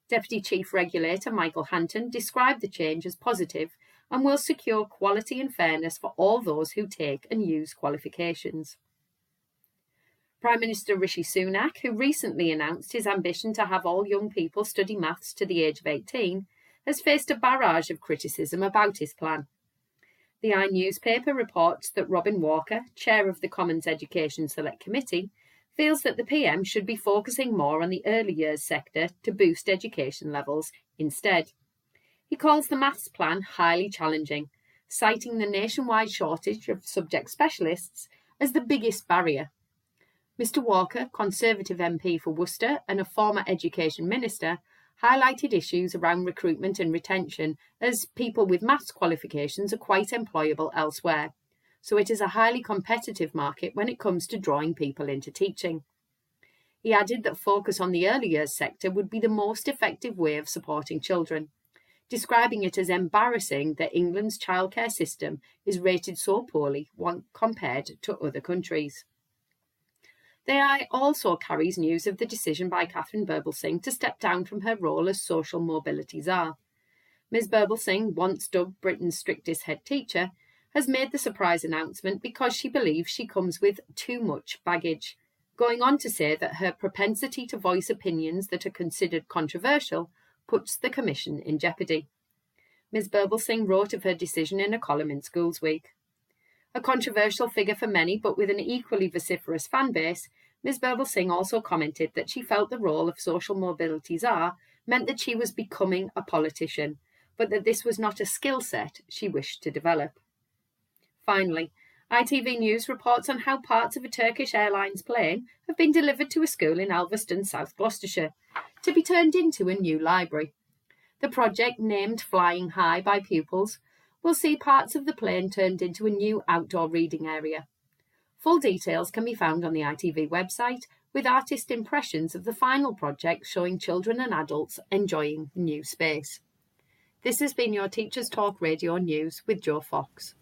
Deputy Chief Regulator Michael Hanton described the change as positive and will secure quality and fairness for all those who take and use qualifications. Prime Minister Rishi Sunak, who recently announced his ambition to have all young people study maths to the age of 18, has faced a barrage of criticism about his plan. The i newspaper reports that Robin Walker, chair of the Commons Education Select Committee, feels that the PM should be focusing more on the early years sector to boost education levels instead. He calls the maths plan highly challenging, citing the nationwide shortage of subject specialists as the biggest barrier. Mr Walker, Conservative MP for Worcester and a former Education Minister, highlighted issues around recruitment and retention as people with maths qualifications are quite employable elsewhere. So it is a highly competitive market when it comes to drawing people into teaching. He added that focus on the early years sector would be the most effective way of supporting children describing it as embarrassing that England's childcare system is rated so poorly when compared to other countries. The i also carries news of the decision by Katharine Birbalsingh to step down from her role as social mobility czar. Ms. Birbalsingh, once dubbed Britain's strictest head teacher, has made the surprise announcement because she believes she comes with too much baggage, going on to say that her propensity to voice opinions that are considered controversial puts the Commission in jeopardy. Ms. Birbalsingh wrote of her decision in a column in Schools Week. A controversial figure for many, but with an equally vociferous fan base, Ms. Birbalsingh also commented that she felt the role of social mobility czar meant that she was becoming a politician, but that this was not a skill set she wished to develop. Finally, ITV News reports on how parts of a Turkish Airlines plane have been delivered to a school in Alveston, South Gloucestershire, to be turned into a new library. The project, named Flying High by pupils, will see parts of the plane turned into a new outdoor reading area. Full details can be found on the ITV website with artist impressions of the final project showing children and adults enjoying the new space. This has been your Teachers Talk Radio News with Joe Fox.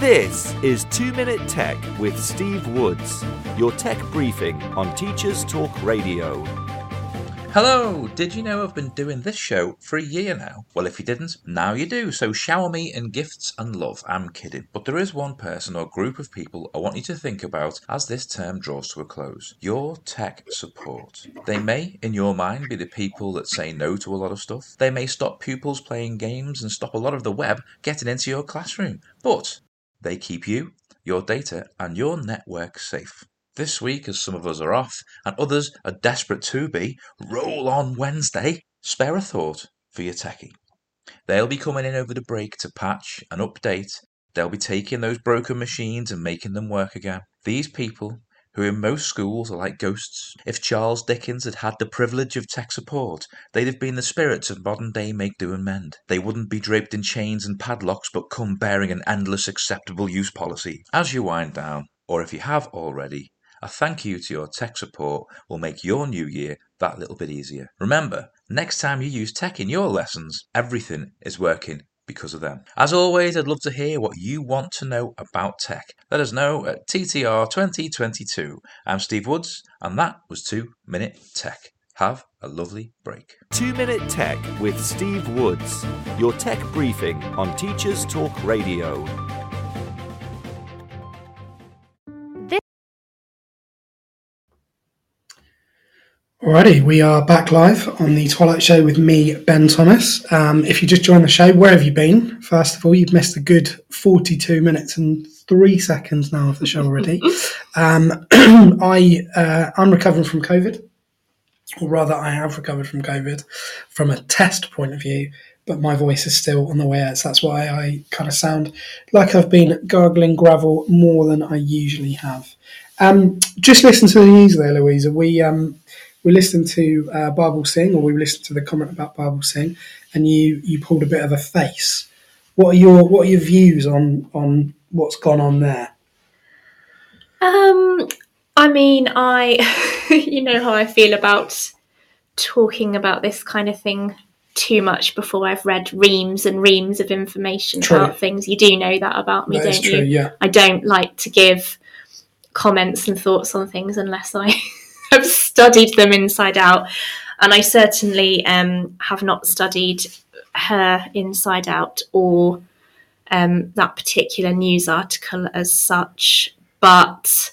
This is 2 Minute Tech with Steve Woods, your tech briefing on Teachers Talk Radio. Hello! Did you know I've been doing this show for a year now? Well, if you didn't, now you do. So shower me in gifts and love. I'm kidding. But there is one person or group of people I want you to think about as this term draws to a close your tech support. They may, in your mind, be the people that say no to a lot of stuff. They may stop pupils playing games and stop a lot of the web getting into your classroom. But they keep you, your data, and your network safe. This week, as some of us are off and others are desperate to be, roll on Wednesday, spare a thought for your techie. They'll be coming in over the break to patch and update. They'll be taking those broken machines and making them work again. These people, who in most schools are like ghosts, if Charles Dickens had had the privilege of tech support, they'd have been the spirits of modern day make do and mend. They wouldn't be draped in chains and padlocks, but come bearing an endless acceptable use policy. As you wind down, or if you have already, a thank you to your tech support will make your new year that little bit easier. Remember, next time you use tech in your lessons, everything is working because of them. As always, I'd love to hear what you want to know about tech. Let us know at TTR 2022. I'm Steve Woods, and that was 2 Minute Tech. Have a lovely break. 2 Minute Tech with Steve Woods, your tech briefing on Teachers Talk Radio. Alrighty, we are back live on the Twilight Show with me, Ben Thomas. Um, if you just joined the show, where have you been? First of all, you've missed a good 42 minutes and three seconds now of the show already. um, I, uh, I'm recovering from COVID, or rather, I have recovered from COVID from a test point of view, but my voice is still on the way out. So that's why I kind of sound like I've been gargling gravel more than I usually have. Um, just listen to the news there, Louisa. We um, we listened to uh, Birbalsingh, or we listened to the comment about Bible Sing, and you you pulled a bit of a face. What are your what are your views on on what's gone on there? Um, I mean, I, you know how I feel about talking about this kind of thing too much before I've read reams and reams of information True. about things. You do know that about me, That don't true. you? Yeah. I don't like to give comments and thoughts on things unless I have studied them inside out. And I certainly um, have not studied her inside out or um, that particular news article as such. But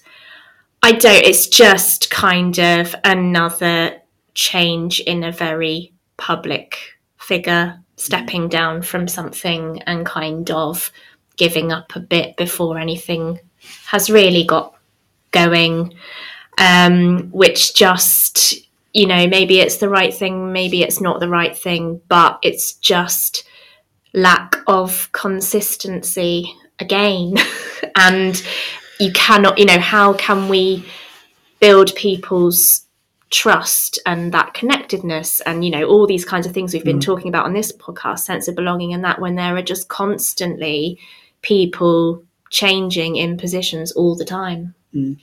I don't, it's just kind of another change in a very public figure stepping down from something and kind of giving up a bit before anything has really got going, um, which just, you know, maybe it's the right thing, maybe it's not the right thing, but it's just lack of consistency again. and you cannot, you know, how can we build people's trust and that connectedness and you know all these kinds of things we've been talking about on this podcast sense of belonging and that when there are just constantly people changing in positions all the time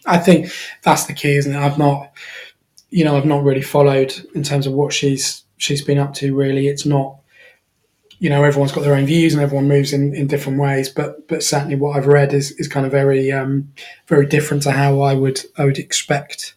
I think that's the key, isn't it? I've not, you know, I've not really followed in terms of what she's she's been up to. Really, it's not, you know, everyone's got their own views and everyone moves in, in different ways. But but certainly what I've read is, is kind of very um, very different to how I would I would expect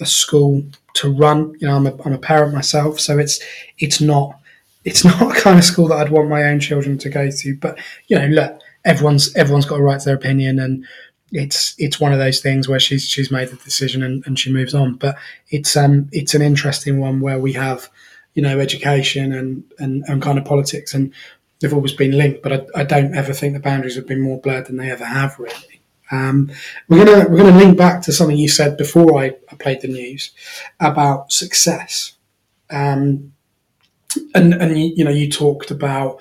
a school to run. You know, I'm a, I'm a parent myself, so it's it's not it's not a kind of school that I'd want my own children to go to. But you know, look, everyone's everyone's got a right to their opinion and it's it's one of those things where she's she's made the decision and, and she moves on. But it's um it's an interesting one where we have you know education and and, and kind of politics and they've always been linked. But I, I don't ever think the boundaries have been more blurred than they ever have really. Um, we're gonna we're gonna link back to something you said before I, I played the news about success. Um, and and you, you know you talked about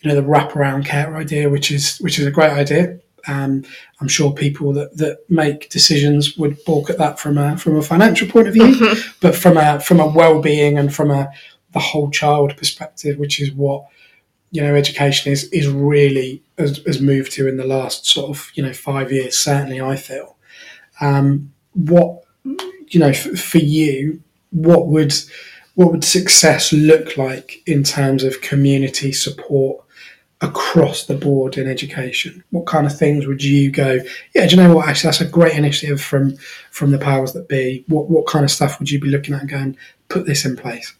you know the wraparound care idea, which is which is a great idea. Um, I'm sure people that, that make decisions would balk at that from a from a financial point of view, but from a from a well being and from a the whole child perspective, which is what you know education is is really has, has moved to in the last sort of you know five years. Certainly, I feel. Um, what you know f- for you, what would what would success look like in terms of community support across the board in education? What kind of things would you go? Yeah, do you know what? Actually, that's a great initiative from from the powers that be. What what kind of stuff would you be looking at and going put this in place?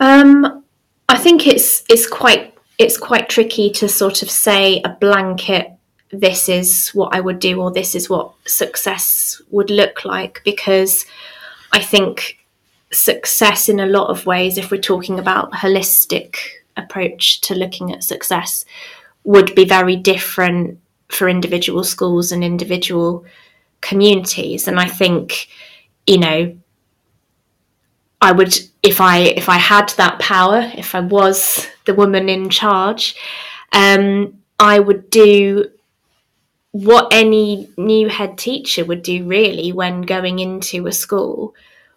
Um, I think it's it's quite it's quite tricky to sort of say a blanket. This is what I would do, or this is what success would look like, because I think success in a lot of ways, if we're talking about holistic approach to looking at success, would be very different for individual schools and individual communities. And I think, you know, I would if I if I had that power, if I was the woman in charge, um, I would do what any new head teacher would do really when going into a school,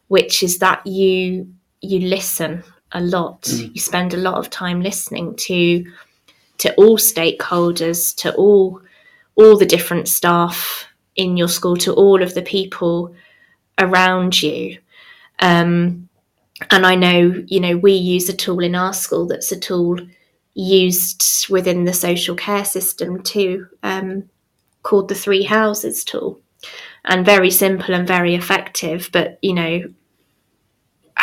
which is that you you listen a lot. Mm. You spend a lot of time listening to to all stakeholders, to all all the different staff in your school, to all of the people around you. Um, and I know, you know, we use a tool in our school that's a tool used within the social care system too, um, called the Three Houses tool, and very simple and very effective. But you know,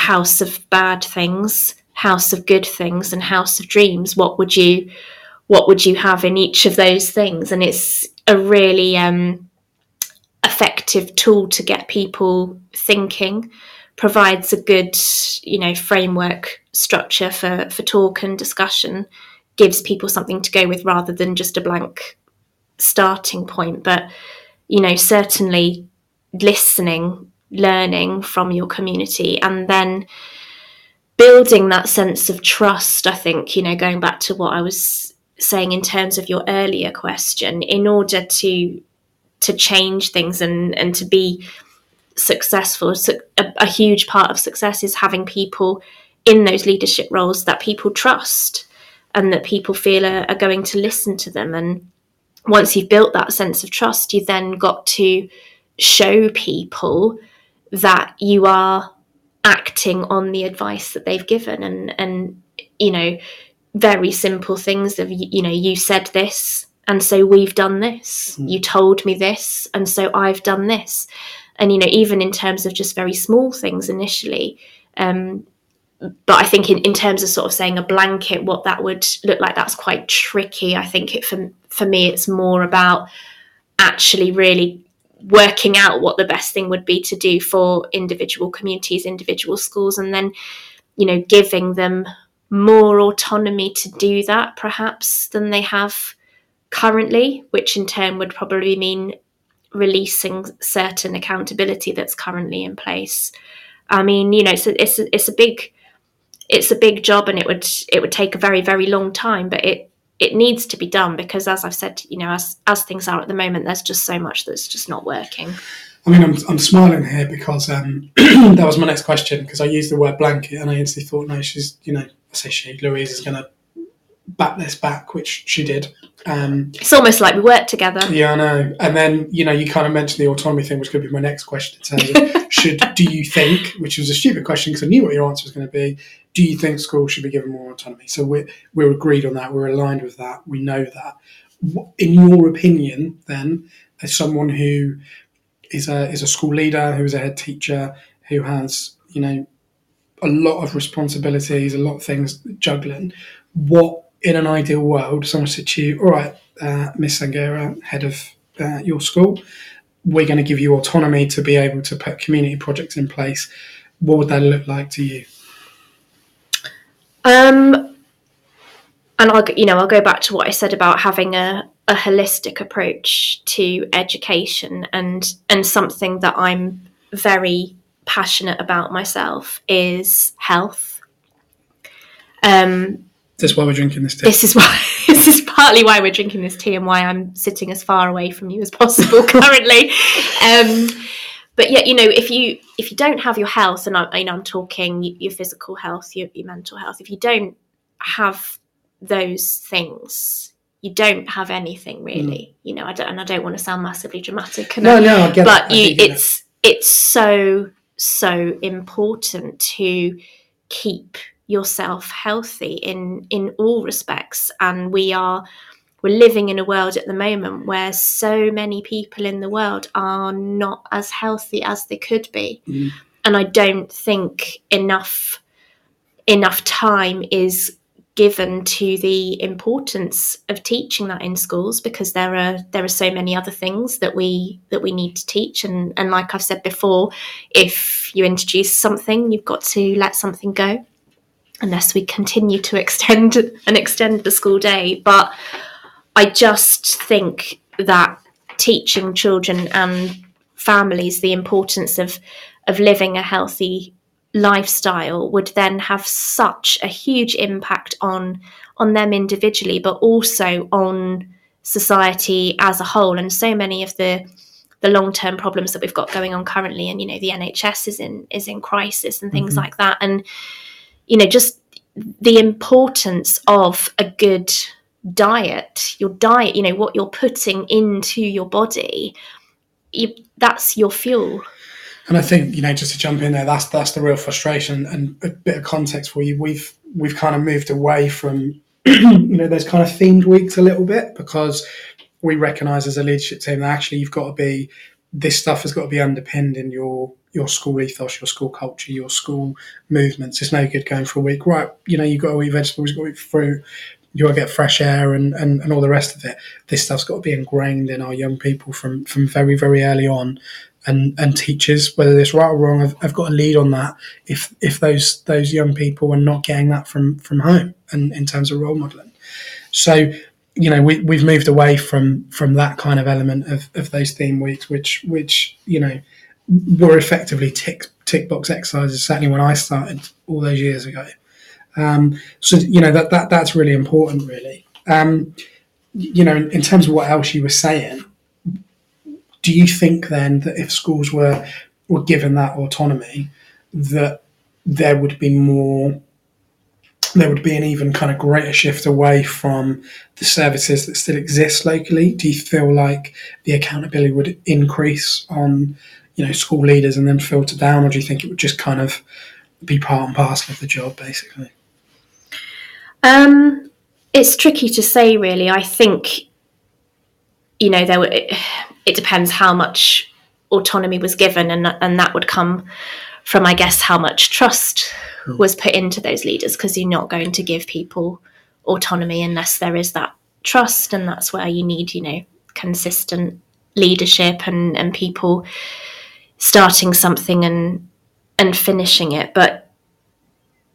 house of bad things, house of good things, and house of dreams. What would you, what would you have in each of those things? And it's a really um, effective tool to get people thinking provides a good, you know, framework structure for, for talk and discussion, gives people something to go with rather than just a blank starting point. But, you know, certainly listening, learning from your community, and then building that sense of trust, I think, you know, going back to what I was saying in terms of your earlier question, in order to to change things and and to be successful. A, a huge part of success is having people in those leadership roles that people trust and that people feel are, are going to listen to them. And once you've built that sense of trust, you then got to show people that you are acting on the advice that they've given and and you know very simple things of you know you said this and so we've done this mm. you told me this and so i've done this and you know even in terms of just very small things initially um, but I think in, in terms of sort of saying a blanket, what that would look like, that's quite tricky. I think it for for me, it's more about actually really working out what the best thing would be to do for individual communities, individual schools, and then you know giving them more autonomy to do that, perhaps than they have currently, which in turn would probably mean releasing certain accountability that's currently in place. I mean, you know, it's a, it's a, it's a big it's a big job, and it would it would take a very very long time, but it it needs to be done because, as I've said, you know, as as things are at the moment, there's just so much that's just not working. I mean, I'm, I'm smiling here because um, that was my next question because I used the word blanket and I instantly thought, no, she's, you know, I say she, Louise is going to bat this back, which she did. Um, it's almost like we worked together. Yeah, I know. And then you know, you kind of mentioned the autonomy thing, which could be my next question. In terms of should do you think, which was a stupid question because I knew what your answer was going to be. Do you think schools should be given more autonomy? So we're we're agreed on that. We're aligned with that. We know that. In your opinion, then, as someone who is a is a school leader, who is a head teacher, who has you know a lot of responsibilities, a lot of things juggling. What in an ideal world, someone said to you, "All right, uh, Miss Sangera, head of uh, your school, we're going to give you autonomy to be able to put community projects in place." What would that look like to you? Um, and I'll you know I'll go back to what I said about having a, a holistic approach to education and and something that I'm very passionate about myself is health. Um, this is why we're drinking this tea. This is why. This is partly why we're drinking this tea and why I'm sitting as far away from you as possible currently. um, but yet you know, if you if you don't have your health, and I, you know, I'm talking your physical health, your, your mental health. If you don't have those things, you don't have anything mm. really. You know, I don't, and I don't want to sound massively dramatic. No, no, I get but it. You, get it. it's it's so so important to keep yourself healthy in in all respects and we are we're living in a world at the moment where so many people in the world are not as healthy as they could be. Mm. and i don't think enough enough time is given to the importance of teaching that in schools because there are there are so many other things that we that we need to teach. And and like I've said before if you introduce something you've got to let something go unless we continue to extend and extend the school day. But I just think that teaching children and families the importance of of living a healthy lifestyle would then have such a huge impact on on them individually but also on society as a whole and so many of the the long-term problems that we've got going on currently and you know the NHS is in is in crisis and things Mhm. like that and you know just the importance of a good diet your diet you know what you're putting into your body you, that's your fuel And I think you know, just to jump in there, that's that's the real frustration and a bit of context for you. We've we've kind of moved away from you know those kind of themed weeks a little bit because we recognise as a leadership team that actually you've got to be this stuff has got to be underpinned in your your school ethos, your school culture, your school movements. It's no good going for a week, right? You know, you've got to eat vegetables, you've got to eat fruit, you to get fresh air and, and, and all the rest of it. This stuff's got to be ingrained in our young people from from very very early on and and teachers, whether it's right or wrong, have, have got a lead on that. If if those those young people are not getting that from from home and in terms of role modelling, so you know we we've moved away from from that kind of element of, of those theme weeks, which which you know were effectively tick tick box exercises. Certainly when I started all those years ago. Um, so you know that that that's really important, really. Um, you know, in, in terms of what else you were saying, do you think then that if schools were were given that autonomy, that there would be more, there would be an even kind of greater shift away from the services that still exist locally? Do you feel like the accountability would increase on, you know, school leaders and then filter down, or do you think it would just kind of be part and parcel of the job, basically? Um, it's tricky to say, really. I think, you know, there were, it, it depends how much autonomy was given, and and that would come from, I guess, how much trust was put into those leaders, because you're not going to give people autonomy unless there is that trust, and that's where you need, you know, consistent leadership and and people starting something and and finishing it, but.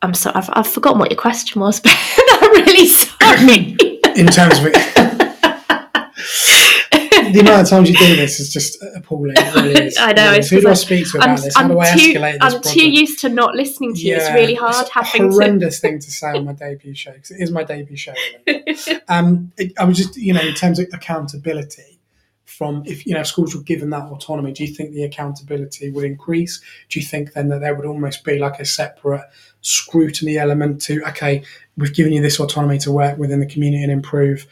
I'm sorry, I've, I've forgotten what your question was, but I'm really sorry. In terms of the amount of times you do this is just appalling. Really is. I know, it's. Who do I speak to about I'm, this? How I'm do I too, escalate this I'm problem? too used to not listening to you. It's really hard it's a having to. horrendous thing to say on my debut show because it is my debut show. um, it, I was just, you know, in terms of accountability, from if you know if schools were given that autonomy, do you think the accountability would increase? Do you think then that there would almost be like a separate scrutiny element to okay, we've given you this autonomy to work within the community and improve.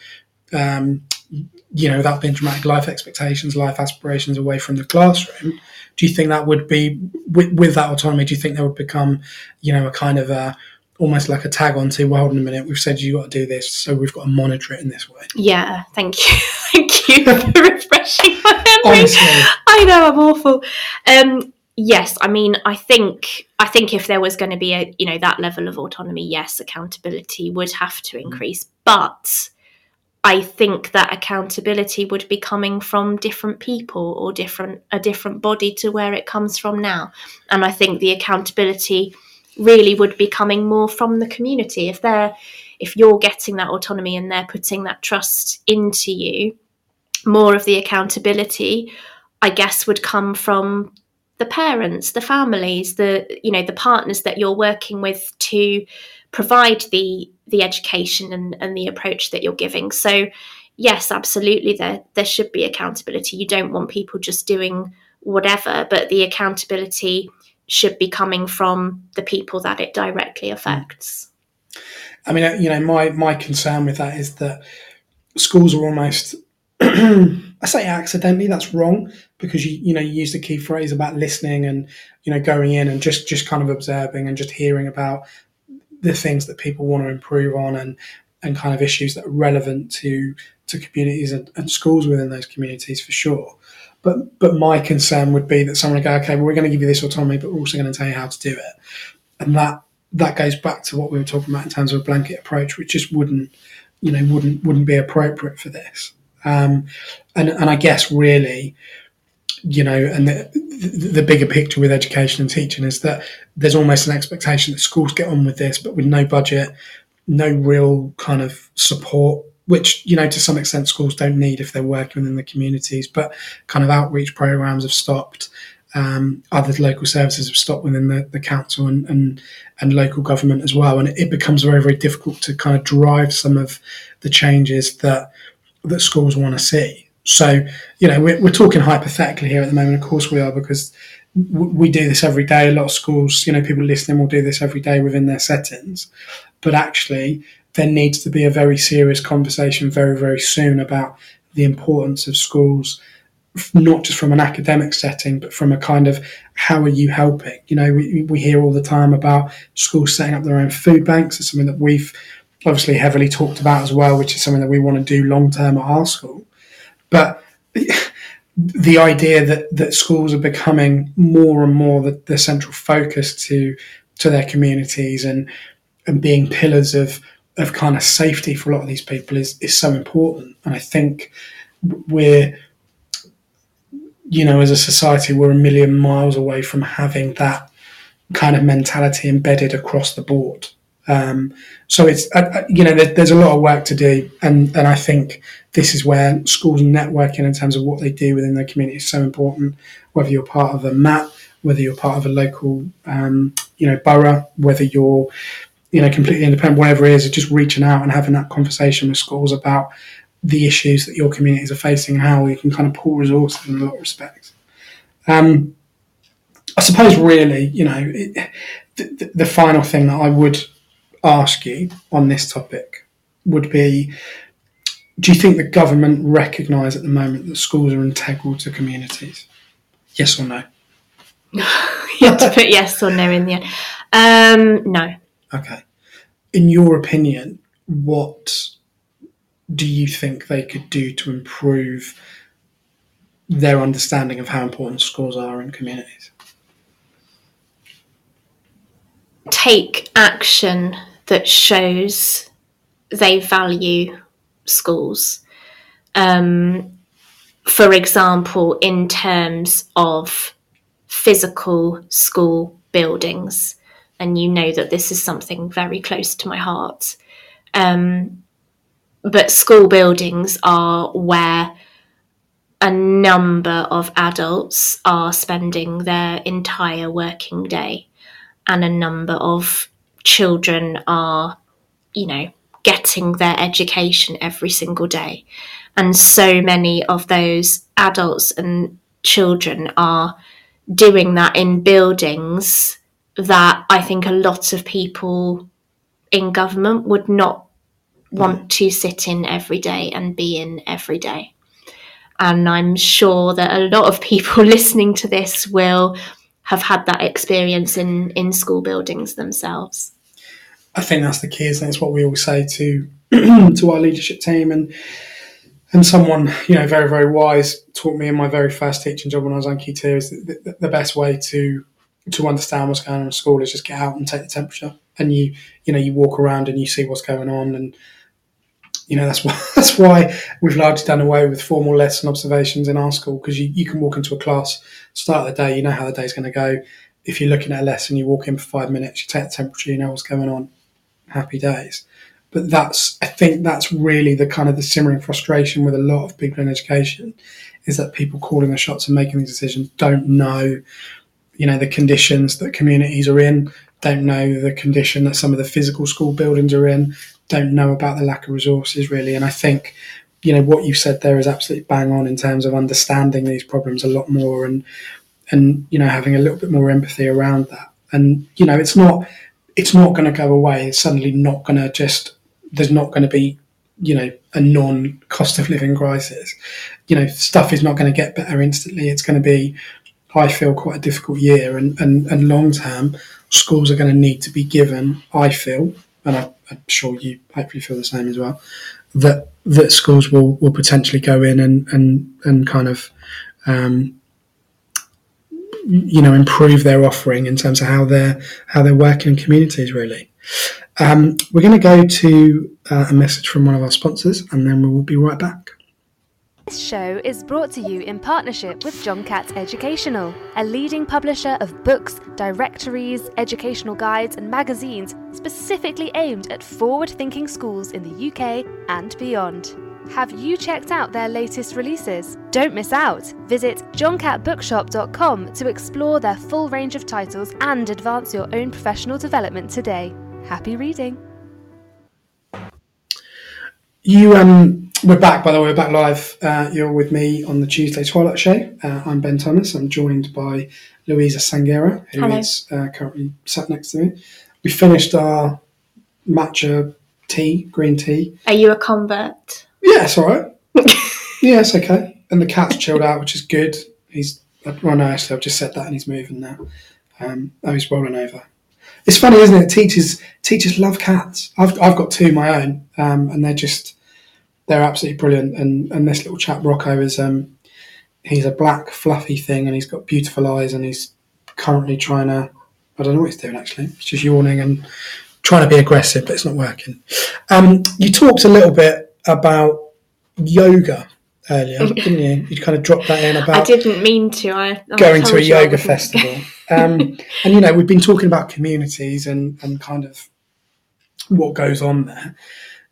Um, you know, without being dramatic, life expectations, life aspirations away from the classroom. Do you think that would be with, with that autonomy? Do you think there would become, you know, a kind of a almost like a tag on to, well, hold on a minute, we've said you got to do this, so we've got to monitor it in this way. Yeah, thank you, thank you for refreshing my memory. Honestly, I know I'm awful. Um, yes, I mean, I think I think if there was going to be a you know that level of autonomy, yes, accountability would have to mm. increase, but I think that accountability would be coming from different people or different a different body to where it comes from now, and I think the accountability really would be coming more from the community. If they're if you're getting that autonomy and they're putting that trust into you more of the accountability i guess would come from the parents the families the you know the partners that you're working with to provide the the education and, and the approach that you're giving so yes absolutely there there should be accountability you don't want people just doing whatever but the accountability should be coming from the people that it directly affects I mean, uh, you know, my my concern with that is that schools are almost. I say accidentally. That's wrong because you you know you use the key phrase about listening and you know going in and just just kind of observing and just hearing about the things that people want to improve on and and kind of issues that are relevant to to communities and, and schools within those communities for sure. But but my concern would be that someone would go, okay, well, we're going to give you this autonomy, but we're also going to tell you how to do it, and that that goes back to what we were talking about in terms of a blanket approach, which just wouldn't you know wouldn't wouldn't be appropriate for this. Um, and and I guess really, you know, and the, the, bigger picture with education and teaching is that there's almost an expectation that schools get on with this, but with no budget, no real kind of support which you know to some extent schools don't need if they're working within the communities but kind of outreach programs have stopped. Um, other local services have stopped within the, the council and, and, and local government as well. And it becomes very very difficult to kind of drive some of the changes that that schools want to see so you know we're, we're talking hypothetically here at the moment of course we are because we do this every day a lot of schools you know people listening will do this every day within their settings but actually there needs to be a very serious conversation very, very soon about the importance of schools, not just from an academic setting, but from a kind of how are you helping? You know, we, we hear all the time about schools setting up their own food banks. It's something that we've obviously heavily talked about as well, which is something that we want to do long term at our school. But the idea that, that schools are becoming more and more the, the central focus to to their communities and and being pillars of of kind of safety for a lot of these people is is so important. And I think we're you know as a society we're a million miles away from having that kind of mentality embedded across the board. Um, so it's uh, you know there, there's a lot of work to do, and and I think this is where schools networking in terms of what they do within their community is so important. Whether you're part of a MAT, whether you're part of a local um, you know borough, whether you're you know, completely independent, whatever it is, just reaching out and having that conversation with schools about the issues that your communities are facing and how you can kind of pool resources in a lot of respects. Um, I suppose, really, you know, it, the, the final thing that I would ask you on this topic would be do you think the government recognise at the moment that schools are integral to communities? Yes or no? you have to put yes or no in the end. Um, no. Okay. In your opinion, what do you think they could do to improve their understanding of how important schools are in communities? Take action that shows they value schools. Um, for example, in terms of physical school buildings and you know that this is something very close to my heart. Um, but school buildings are where a number of adults are spending their entire working day, and a number of children are, you know, getting their education every single day. And so many of those adults and children are doing that in buildings that I think a lot of people in government would not want mm. to sit in every day and be in every day. And I'm sure that a lot of people listening to this will have had that experience in, in school buildings themselves. I think that's the key, it? It's what we always say to to our leadership team. And and someone you know very very wise taught me in my very first teaching job when I was on key two is the, the, the best way to to understand what's going on in school is just get out and take the temperature. And you you know you walk around and you see what's going on. And you know that's why that's why we've largely done away with formal lesson observations in our school because you, you can walk into a class start of the day you know how the day's going to go. If you're looking at a lesson you walk in for five minutes you take the temperature you know what's going on happy days but that's i think that's really the kind of the simmering frustration with a lot of people in education is that people calling the shots and making these decisions don't know you know the conditions that communities are in, don't know the condition that some of the physical school buildings are in, don't know about the lack of resources really. And I think you know what you said there is absolutely bang on in terms of understanding these problems a lot more and and you know having a little bit more empathy around that. And you know it's not it's not going to go away. It's suddenly not going to just. There's not going to be, you know, a non cost of living crisis. You know, stuff is not going to get better instantly. It's going to be, I feel, quite a difficult year, and and, and long term, schools are going to need to be given. I feel, and I, I'm sure you hopefully feel the same as well. That that schools will, will potentially go in and and and kind of um, you know improve their offering in terms of how they're how they're working in communities really um, we're going to go to uh, a message from one of our sponsors and then we will be right back This show is brought to you in partnership with John Catt Educational, a leading publisher of books, directories, educational guides, and magazines specifically aimed at forward thinking schools in the UK and beyond. Have you checked out their latest releases? Don't miss out! Visit johncattbookshop.com to explore their full range of titles and advance your own professional development today. Happy reading! you um we're back by the way we're back live uh, you're with me on the tuesday twilight show uh, i'm ben thomas i'm joined by louisa sanguera who Hello. is uh, currently sat next to me we finished our matcha tea green tea Are you a convert? Yeah, it's all right. yeah, it's okay. And the cat's chilled out, which is good. He's well, no, actually, I've just said that, and he's moving now. Um, oh, he's rolling over. It's funny, isn't it? Teachers teachers love cats. I've I've got two of my own, um, and they're just they're absolutely brilliant. And and this little chap Rocco is um, he's a black fluffy thing, and he's got beautiful eyes, and he's currently trying to I don't know what he's doing actually. He's just yawning and trying to be aggressive, but it's not working. Um, you talked a little bit about yoga earlier, didn't you? You kind of dropped that in about. I didn't mean to. I, I going to a yoga festival. Um, and you know, we've been talking about communities and, and kind of what goes on there.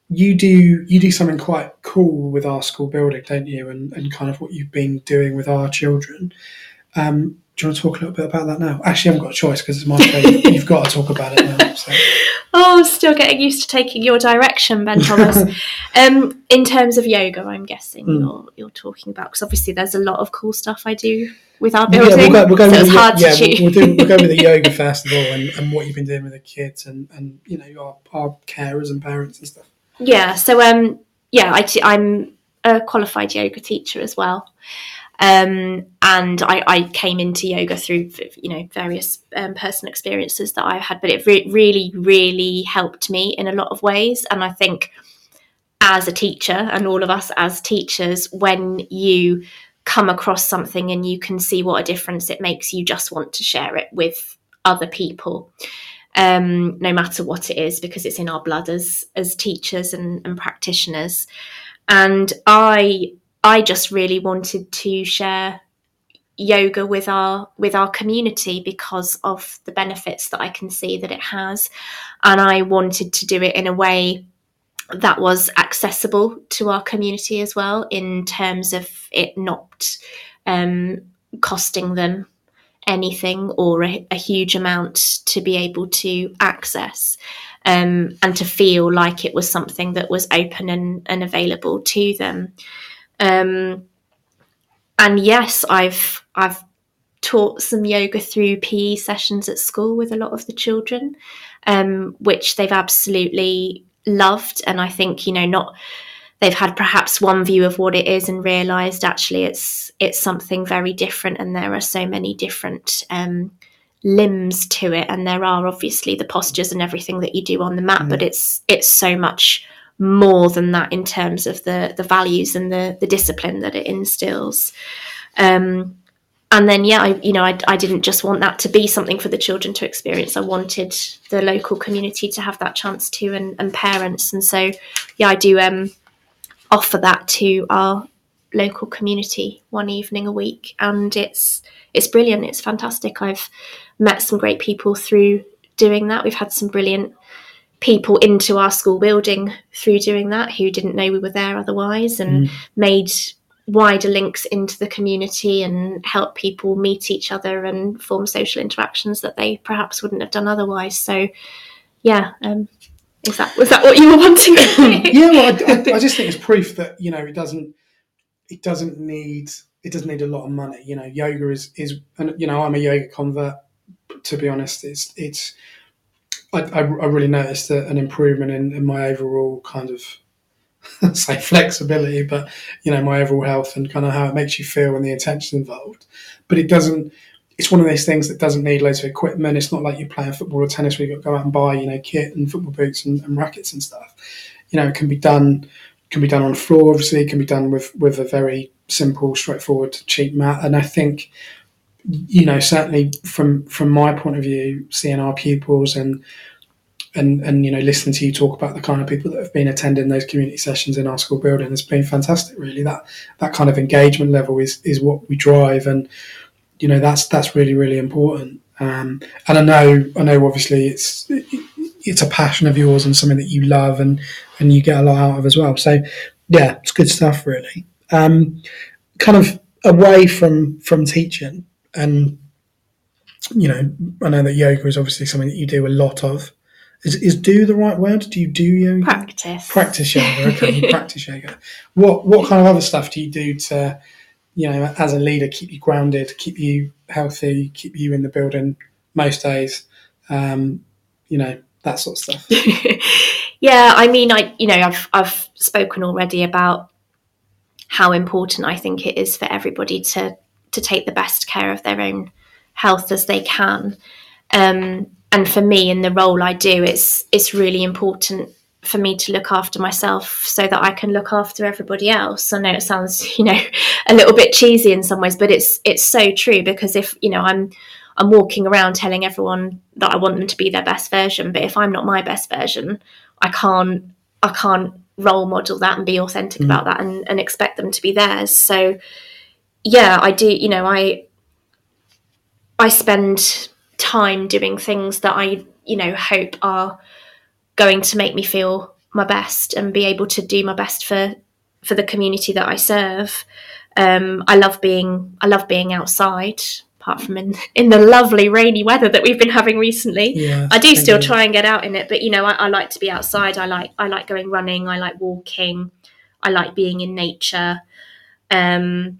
You do you do something quite cool with our school building, don't you? And and kind of what you've been doing with our children. Um, do you want to talk a little bit about that now? Actually, I haven't got a choice because it's my show. You've got to talk about it now. So. Oh, I'm still getting used to taking your direction, Ben Thomas. um, in terms of yoga, I'm guessing Mm. you're you're talking about because obviously there's a lot of cool stuff I do with our Yeah, building. we'll go, we'll go so with it's the, hard yeah, to choose. we'll, do, we'll go with the yoga festival and, and what you've been doing with the kids and, and you know our, our carers and parents and stuff. Yeah, so um, yeah, I t- I'm a qualified yoga teacher as well, um, and I, I came into yoga through you know various um, personal experiences that I've had, but it re- really, really helped me in a lot of ways, and I think as a teacher and all of us as teachers, when you come across something and you can see what a difference it makes, you just want to share it with other people um, no matter what it is, because it's in our blood as as teachers and, and practitioners. And I I just really wanted to share yoga with our with our community because of the benefits that I can see that it has, and I wanted to do it in a way that was accessible to our community as well in terms of it not um, costing them anything or a, a huge amount to be able to access um, and to feel like it was something that was open and, and available to them. Um, and yes, I've I've taught some yoga through PE sessions at school with a lot of the children, um, which they've absolutely loved. And I think you know not they've had perhaps one view of what it is and realized actually it's it's something very different and there are so many different um, limbs to it and there are obviously the postures and everything that you do on the mat but it's it's so much more than that in terms of the the values and the the discipline that it instills. Um, and then yeah I, you know I, I didn't just want that to be something for the children to experience. I wanted the local community to have that chance too and, and parents. And so yeah i do um offer that to our local community one evening a week. And it's it's brilliant. It's fantastic. I've met some great people through doing that. We've had some brilliant people into our school building through doing that who didn't know we were there otherwise and made wider links into the community and help people meet each other and form social interactions that they perhaps wouldn't have done otherwise so yeah um is that was that what you were wanting yeah, well, I, I, I just think it's proof that you know it doesn't it doesn't need it doesn't need a lot of money. You know, yoga is is and you know I'm a yoga convert. To be honest, it's it's I, I, I really noticed a, an improvement in, in my overall kind of say flexibility, but you know my overall health and kind of how it makes you feel and the intention involved. But it doesn't. It's one of those things that doesn't need loads of equipment. It's not like you're playing football or tennis where you've got to go out and buy you know kit and football boots and, and rackets and stuff. You know, it can be done can be done on the floor. Obviously, it can be done with with a very simple, straightforward, cheap mat. And I think you know certainly from from my point of view, seeing our pupils and and and you know listening to you talk about the kind of people that have been attending those community sessions in our school building has been fantastic. Really, that that kind of engagement level is is what we drive, and you know that's that's really really important. Um, and I know I know obviously it's it's a passion of yours and something that you love and and you get a lot out of as well. So yeah, it's good stuff really. Um, kind of away from from teaching and you know I know that yoga is obviously something that you do a lot of. Is, is do the right word? Do you do yoga? Practice. Practice yoga. Okay, you practice yoga. What what kind of other stuff do you do to, you know, as a leader, keep you grounded, keep you healthy, keep you in the building most days? Um, you know, that sort of stuff. yeah, I mean, I you know, I've I've spoken already about how important I think it is for everybody to to take the best care of their own health as they can. Um, and for me, in the role I do, it's it's really important for me to look after myself so that I can look after everybody else. I know it sounds, you know, a little bit cheesy in some ways, but it's it's so true because if you know I'm I'm walking around telling everyone that I want them to be their best version, but if I'm not my best version, I can't I can't role model that and be authentic mm. about that and, and expect them to be theirs. So yeah, I do, you know, I I spend time doing things that I, you know, hope are going to make me feel my best and be able to do my best for for the community that I serve. Um, I love being I love being outside apart from in, in the lovely rainy weather that we've been having recently. Yeah, I do still try and get out in it, but you know, I, I, like to be outside. I like I like going running. I like walking. I like being in nature. Um,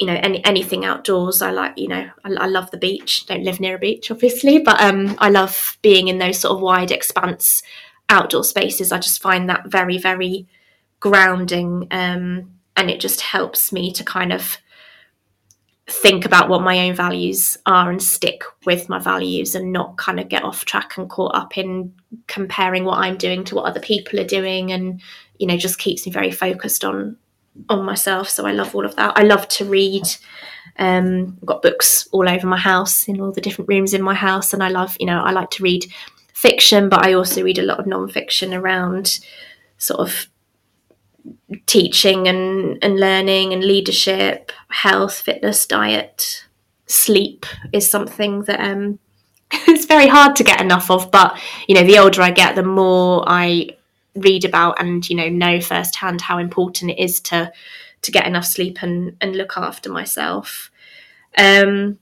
you know, any anything outdoors. I like, you know, I, I love the beach. Don't live near a beach, obviously, but um, I love being in those sort of wide expanse outdoor spaces. I just find that very, very grounding, um, and it just helps me to kind of think about what my own values are and stick with my values and not kind of get off track and caught up in comparing what I'm doing to what other people are doing and you know just keeps me very focused on on myself so I love all of that I love to read um, I've got books all over my house in all the different rooms in my house and I love you know I like to read fiction but I also read a lot of non-fiction around sort of teaching and, and learning and leadership, health, fitness, diet, sleep is something that um, it's very hard to get enough of. But you know, the older I get, the more I read about and you know know firsthand how important it is to to get enough sleep and and look after myself. Um,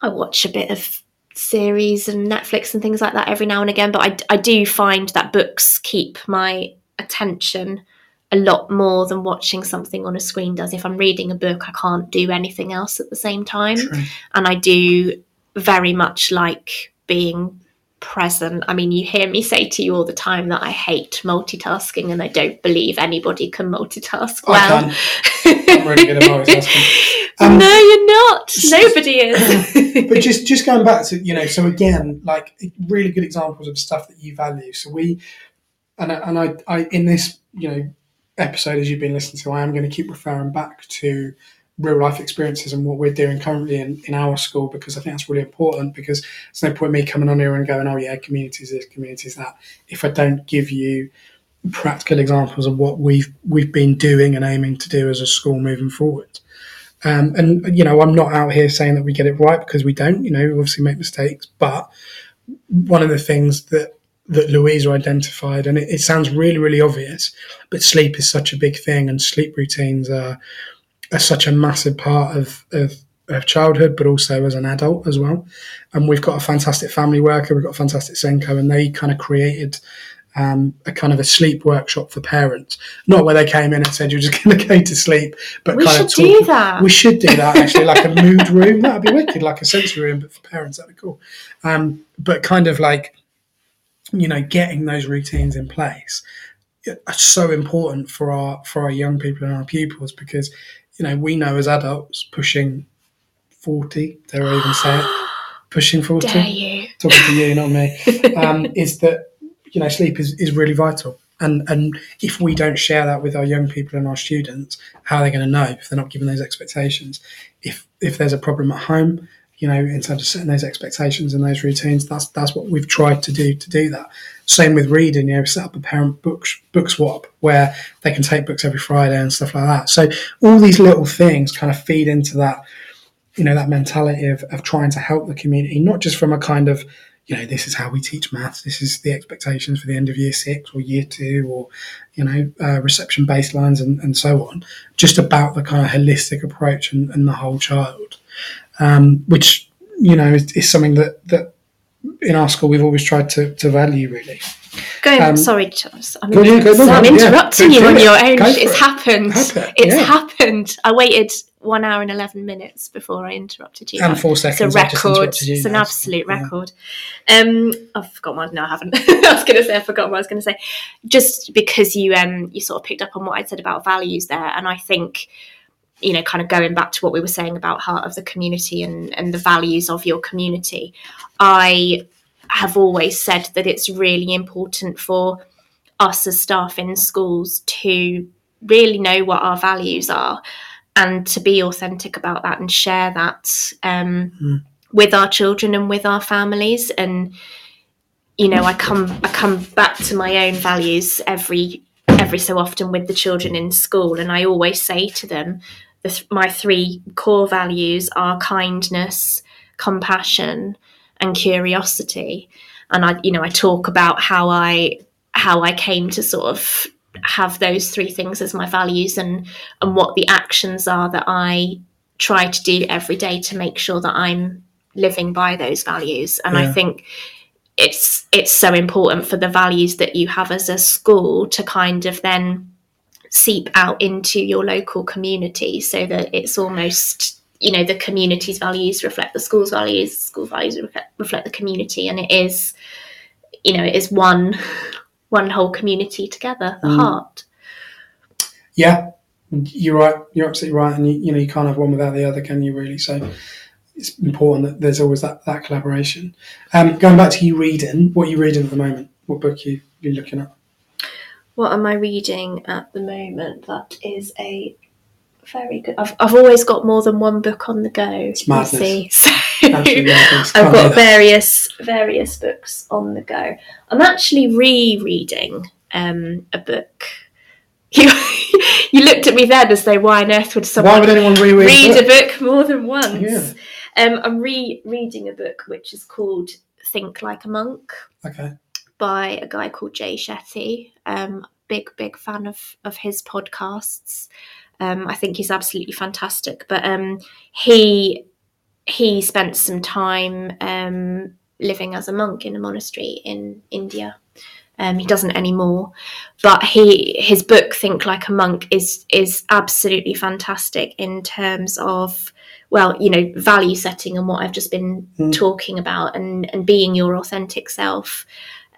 I watch a bit of series and Netflix and things like that every now and again, but I, I do find that books keep my attention a lot more than watching something on a screen does. If I'm reading a book, I can't do anything else at the same time. True. And I do very much like being present. I mean, you hear me say to you all the time that I hate multitasking and I don't believe anybody can multitask well. I can. I'm really good at multitasking. Um, no, you're not. Nobody is. but just just going back to you know, so again, like really good examples of stuff that you value. So we, and I, and I, I in this you know episode as you've been listening to, I am going to keep referring back to real life experiences and what we're doing currently in, in our school because I think that's really important because there's no point me coming on here and going, oh yeah, communities this, communities that, if I don't give you practical examples of what we've we've been doing and aiming to do as a school moving forward. Um, and you know, I'm not out here saying that we get it right because we don't. You know, we obviously make mistakes, but one of the things that that Louisa identified, and it, it, sounds really, really obvious, but sleep is such a big thing, and sleep routines are, are such a massive part of, of, of childhood, but also as an adult as well. And we've got a fantastic family worker, we've got a fantastic SENCO, and they kind of created um, a kind of a sleep workshop for parents. Not where they came in and said you're just going to go to sleep, but we kind should do that. We should do that actually, like a mood room. That'd be wicked, like a sensory room, but for parents, that'd be cool. Um, but kind of like you know, getting those routines in place are so important for our for our young people and our pupils because you know we know as adults pushing forty, dare I even say it, pushing forty. Dare you? Talking to you, not me. Um, is that you know sleep is, is really vital. And, and if we don't share that with our young people and our students, how are they going to know if they're not given those expectations? If if there's a problem at home, you know, in terms of setting those expectations and those routines, that's that's what we've tried to do to do that. Same with reading, you know, set up a parent book book swap where they can take books every Friday and stuff like that. So all these little things kind of feed into that, you know, that mentality of, of trying to help the community, not just from a kind of you know, this is how we teach maths. This is the expectations for the end of year six or year two or, you know, uh, reception baselines and, and so on. Just about the kind of holistic approach and, and the whole child, um, which, you know, is, is, something that, that in our school we've always tried to, to value really. Going, um, sorry, Charles, I'm, go, go, so I'm interrupting yeah, you on your own. It's it. happened. Happen, it's yeah. happened. I waited one hour and 11 minutes before I interrupted you. And four seconds. It's a record. It's an absolute record. Um, I've forgotten what, no, I haven't. I was going to say, I forgot what I was going to say. Just because you, um, you sort of picked up on what I said about values there. And I think, you know, kind of going back to what we were saying about heart of the community and, and the values of your community, I have always said that it's really important for us as staff in schools to really know what our values are and to be authentic about that and share that um, mm. with our children and with our families and you know i come i come back to my own values every every so often with the children in school and i always say to them the, my three core values are kindness compassion and curiosity and i you know i talk about how i how i came to sort of have those three things as my values and and what the actions are that I try to do every day to make sure that I'm living by those values and yeah. I think it's it's so important for the values that you have as a school to kind of then seep out into your local community so that it's almost you know the community's values reflect the school's values school values reflect, the community and it is you know it is one one whole community together, the mm. heart. Yeah, you're right. You're absolutely right, and you, you know you can't have one without the other, can you? Really? So it's important that there's always that that collaboration. Um, going back to you reading, what are you reading at the moment? What book you you looking at? What am I reading at the moment? That is a very good. I've, I've always got more than one book on the go. It's madness. So I've got various various books on the go. I'm actually rereading um, a book. You, you looked at me then as though why on earth would someone why would anyone reread read a book? a book more than once? Yeah. Um, I'm rereading a book which is called Think Like a Monk. Okay. By a guy called Jay Shetty. Um, big big fan of of his podcasts. Um, I think he's absolutely fantastic. But um, he he spent some time um, living as a monk in a monastery in India. Um, he doesn't anymore, but he his book Think Like a Monk is is absolutely fantastic in terms of well, you know, value setting and what I've just been mm. talking about, and and being your authentic self.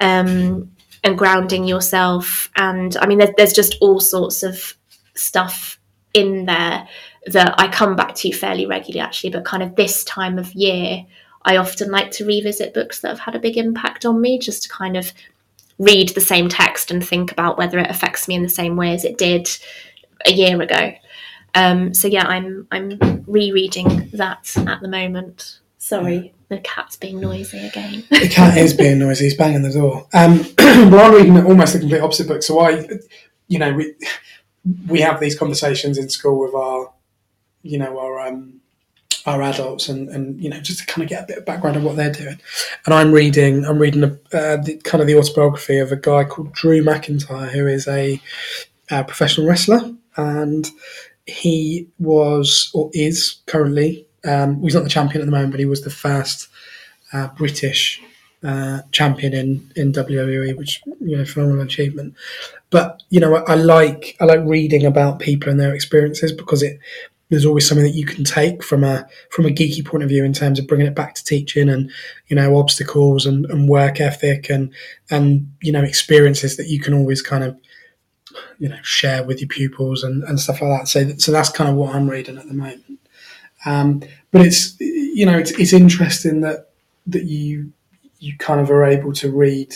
Um, and grounding yourself and i mean there's, just all sorts of stuff in there that I come back to fairly regularly, actually. But kind of this time of year, I often like to revisit books that have had a big impact on me, just to kind of read the same text and think about whether it affects me in the same way as it did a year ago. Um, so yeah, I'm I'm rereading that at the moment. Sorry, the cat's being noisy again. the cat is being noisy. He's banging the door. Um, well, I'm reading almost the complete opposite book. So I, you know, we, we have these conversations in school with our, you know, our um, our adults, and and you know, just to kind of get a bit of background of what they're doing. And I'm reading, I'm reading a, uh, the, kind of the autobiography of a guy called Drew McIntyre, who is a, a professional wrestler, and he was or is currently. Um, he's not the champion at the moment, but he was the first uh, British uh, champion in in WWE, which you know phenomenal achievement. But you know, I, I, like I like reading about people and their experiences because it there's always something that you can take from a from a geeky point of view in terms of bringing it back to teaching and you know obstacles and, and work ethic and and you know experiences that you can always kind of you know share with your pupils and, and stuff like that. So so that's kind of what I'm reading at the moment. Um, but it's you know it's it's interesting that that you you kind of are able to read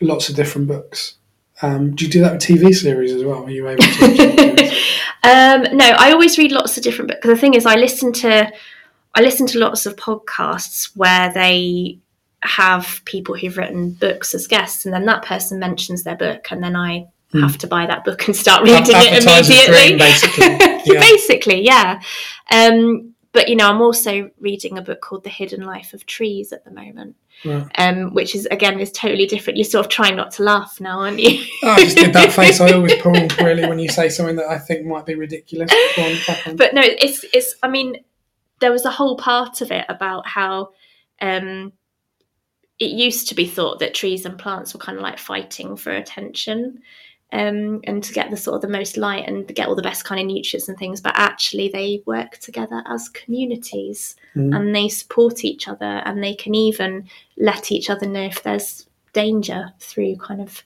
lots of different books. Um, do you do that with TV series as well? Are you able to? um, no, I always read lots of different books. The thing is, I listen to I listen to lots of podcasts where they have people who've written books as guests, and then that person mentions their book, and then I Hmm. have to buy that book and start reading it immediately. dream, basically. Yeah. basically, yeah. Um, but you know, I'm also reading a book called The Hidden Life of Trees at the moment, um, which is again is totally different. You're sort of trying not to laugh now, aren't you? Oh, I just did that face I always pull really when you say something that I think might be ridiculous. Go on, crack on. but no, it's it's. I mean, there was a whole part of it about how um, it used to be thought that trees and plants were kind of like fighting for attention. Um, and to get the sort of the most light and get all the best kind of nutrients and things, but actually they work together as communities Mm. and they support each other and they can even let each other know if there's danger through kind of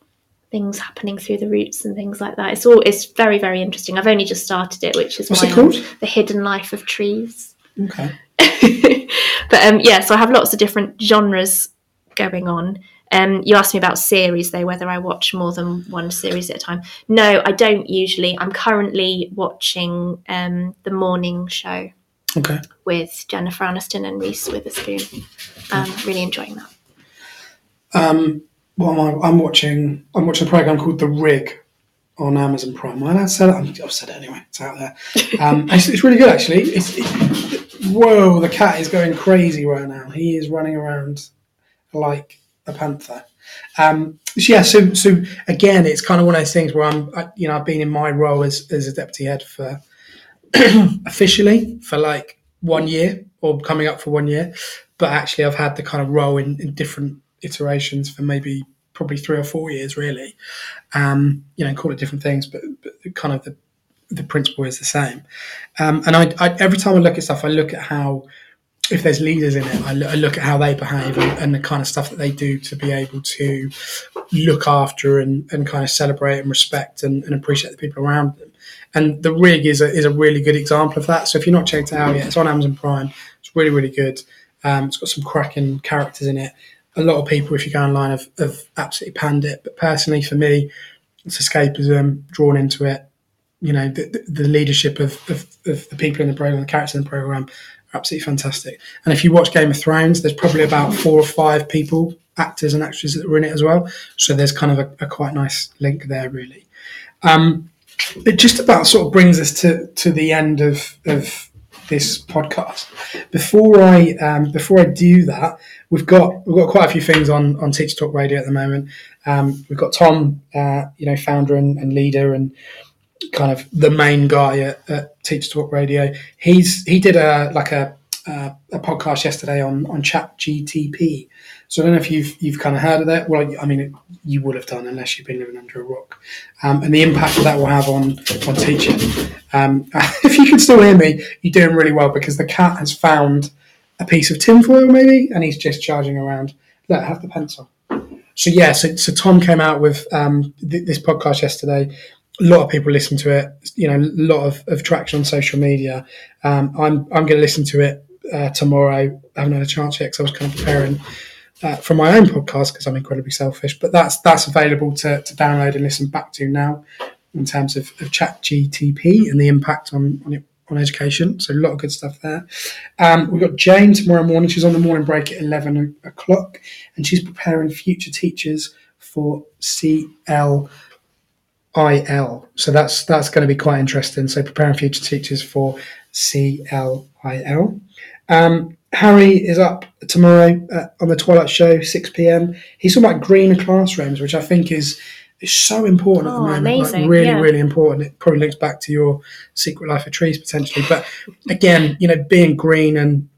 things happening through the roots and things like that. It's all it's very very interesting. I've only just started it, which is What's why it called? the hidden life of trees. Okay. but um, yeah, so I have lots of different genres going on. Um, you asked me about series though, whether I watch more than one series at a time. No, I don't usually. I'm currently watching um, the morning show Okay. with Jennifer Aniston and Reese Witherspoon. Um, really enjoying that. Um, well, I'm, I'm watching. I'm watching a program called The Rig on Amazon Prime. I said it. I've said it anyway. It's out there. Um, it's, it's really good actually. It's, it, whoa, the cat is going crazy right now. He is running around like a panther. Um, so yeah, so so again, it's kind of one of those things where I'm, I, you know, I've been in my role as as a deputy head for officially for like one year or coming up for one year, but actually I've had the kind of role in, in different iterations for maybe probably three or four years really. Um, you know, call it different things, but, but kind of the the principle is the same. Um, and I, I every time I look at stuff, I look at how if there's leaders in it, I look, at how they behave and, and the kind of stuff that they do to be able to look after and, and kind of celebrate and respect and, and appreciate the people around them. And the rig is a, is a really good example of that. So if you're not checked out yet, it's on Amazon Prime. It's really, really good. Um, it's got some cracking characters in it. A lot of people, if you go online, have, have absolutely panned it. But personally, for me, it's escapism, drawn into it. You know, the, the, leadership of, of, of the people in the program, the characters in the program, absolutely fantastic. And if you watch Game of Thrones, there's probably about four or five people, actors and actresses that were in it as well. So there's kind of a, a quite nice link there, really. Um, it just about sort of brings us to, to the end of, of this podcast. Before I um, before I do that, we've got we've got quite a few things on on Teach Talk Radio at the moment. Um, we've got Tom, uh, you know, founder and, and leader and kind of the main guy at, at Teach Talk Radio. He's he did a like a a podcast yesterday on on Chat GTP. So I don't know if you've you've kind of heard of that. Well, I mean, you would have done unless you've been living under a rock, um, and the impact that, will have on on teaching. Um, if you can still hear me, you're doing really well because the cat has found a piece of tinfoil maybe, and he's just charging around. Look, have the pencil. So yeah, so, so Tom came out with um, th- this podcast yesterday. A lot of people listen to it. You know, a lot of, of traction on social media. Um, I'm I'm going to listen to it uh, tomorrow. I haven't had a chance yet because I was kind of preparing uh, for my own podcast because I'm incredibly selfish. But that's that's available to, to download and listen back to now in terms of, of Chat GTP and the impact on on, it, on education. So a lot of good stuff there. Um, we've got Jane tomorrow morning. She's on the morning break at eleven o'clock, and she's preparing future teachers for CL. IL. So that's that's going to be quite interesting. So preparing future teachers for CLIL. Um, Harry is up tomorrow uh, on the Twilight Show, six pm. He's talking about green classrooms, which I think is is so important at the Oh, moment. amazing, Like really, yeah. really important. It probably links back to your Secret Life of Trees potentially. But again, you know, being green and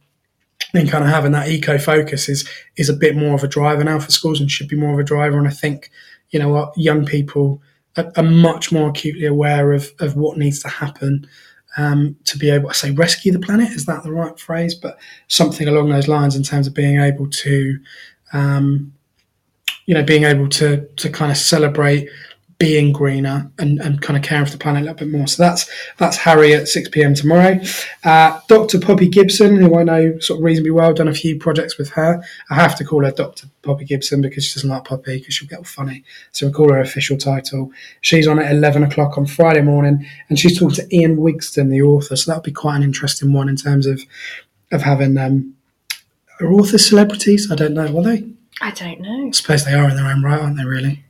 and kind of having that eco focus is is a bit more of a driver now for schools and should be more of a driver. And I think you know what young people are, much more acutely aware of of what needs to happen um, to be able to say rescue the planet. Is that the right phrase? But something along those lines in terms of being able to, um, you know, being able to to kind of celebrate being greener and, and kind of caring for the planet a little bit more. So that's that's Harry at 6 p.m. tomorrow. Uh, Dr. Poppy Gibson, who I know sort of reasonably well, done a few projects with her. I have to call her Dr. Poppy Gibson because she doesn't like Poppy because she'll get all funny. So we call her official title. She's on at 11 o'clock on Friday morning and she's talking to Ian Wigston, the author. So that'll be quite an interesting one in terms of of having um, are authors celebrities? I don't know. Are they? I don't know. I suppose they are in their own right, aren't they? Really.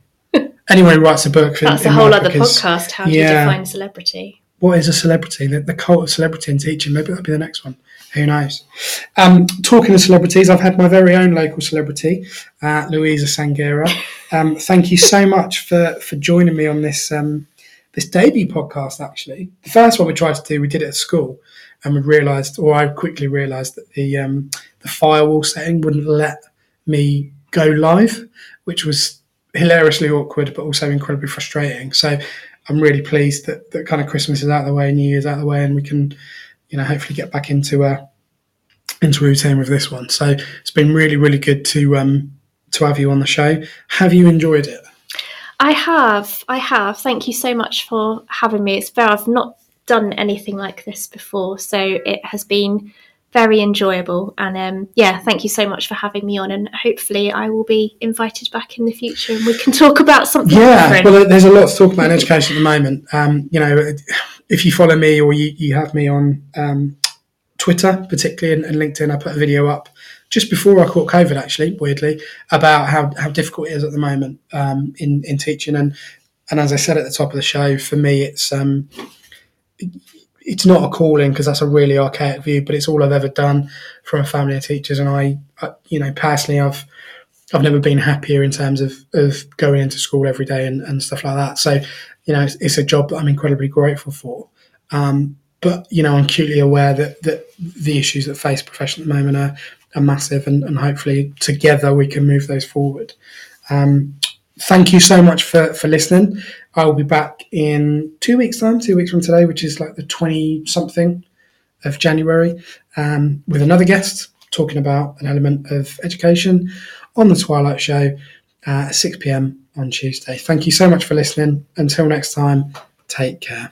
Anyone who writes a book. in- That's a in whole other podcast. How do yeah. you define celebrity? What is a celebrity? The, the cult of celebrity in teaching. Maybe that'll be the next one. Who knows? Um, talking of celebrities, I've had my very own local celebrity, uh, Louisa Sanguera. Um, thank you so much for for joining me on this um, this debut podcast. Actually, the first one we tried to do, we did it at school, and we realised, or I quickly realised that the um, the firewall setting wouldn't let me go live, which was hilariously awkward, but also incredibly frustrating. So I'm really pleased that, that kind of Christmas is out of the way, New Year's out of the way, and we can, you know, hopefully get back into a into routine with this one. So it's been really, really good to um to have you on the show. Have you enjoyed it? I have. I have. Thank you so much for having me. It's fair. I've not done anything like this before, so it has been very enjoyable. And um, yeah, thank you so much for having me on. And hopefully, I will be invited back in the future, and we can talk about something Yeah, different. well, there's a lot to talk about in education at the moment. Um, you know, if you follow me or you, you have me on um, Twitter, particularly and, and LinkedIn, I put a video up just before I caught COVID, actually, weirdly, about how, how difficult it is at the moment um, in in teaching. And and as I said at the top of the show, for me, it's um, it's not a calling because that's a really archaic view, but it's all I've ever done from a family of teachers. And I, I you know, personally, I've I've never been happier in terms of, of going into school every day and, and stuff like that. So, you know, it's, it's a job that I'm incredibly grateful for. Um, but, you know, I'm acutely aware that, that the issues that face profession at the moment are, are massive and, and hopefully together we can move those forward. Um, thank you so much for, for listening. I will be back in two weeks' time, two weeks from today, which is like the 20 something of January, um, with another guest talking about an element of education on the Twilight Show uh, at 6 pm on Tuesday. Thank you so much for listening. Until next time, take care.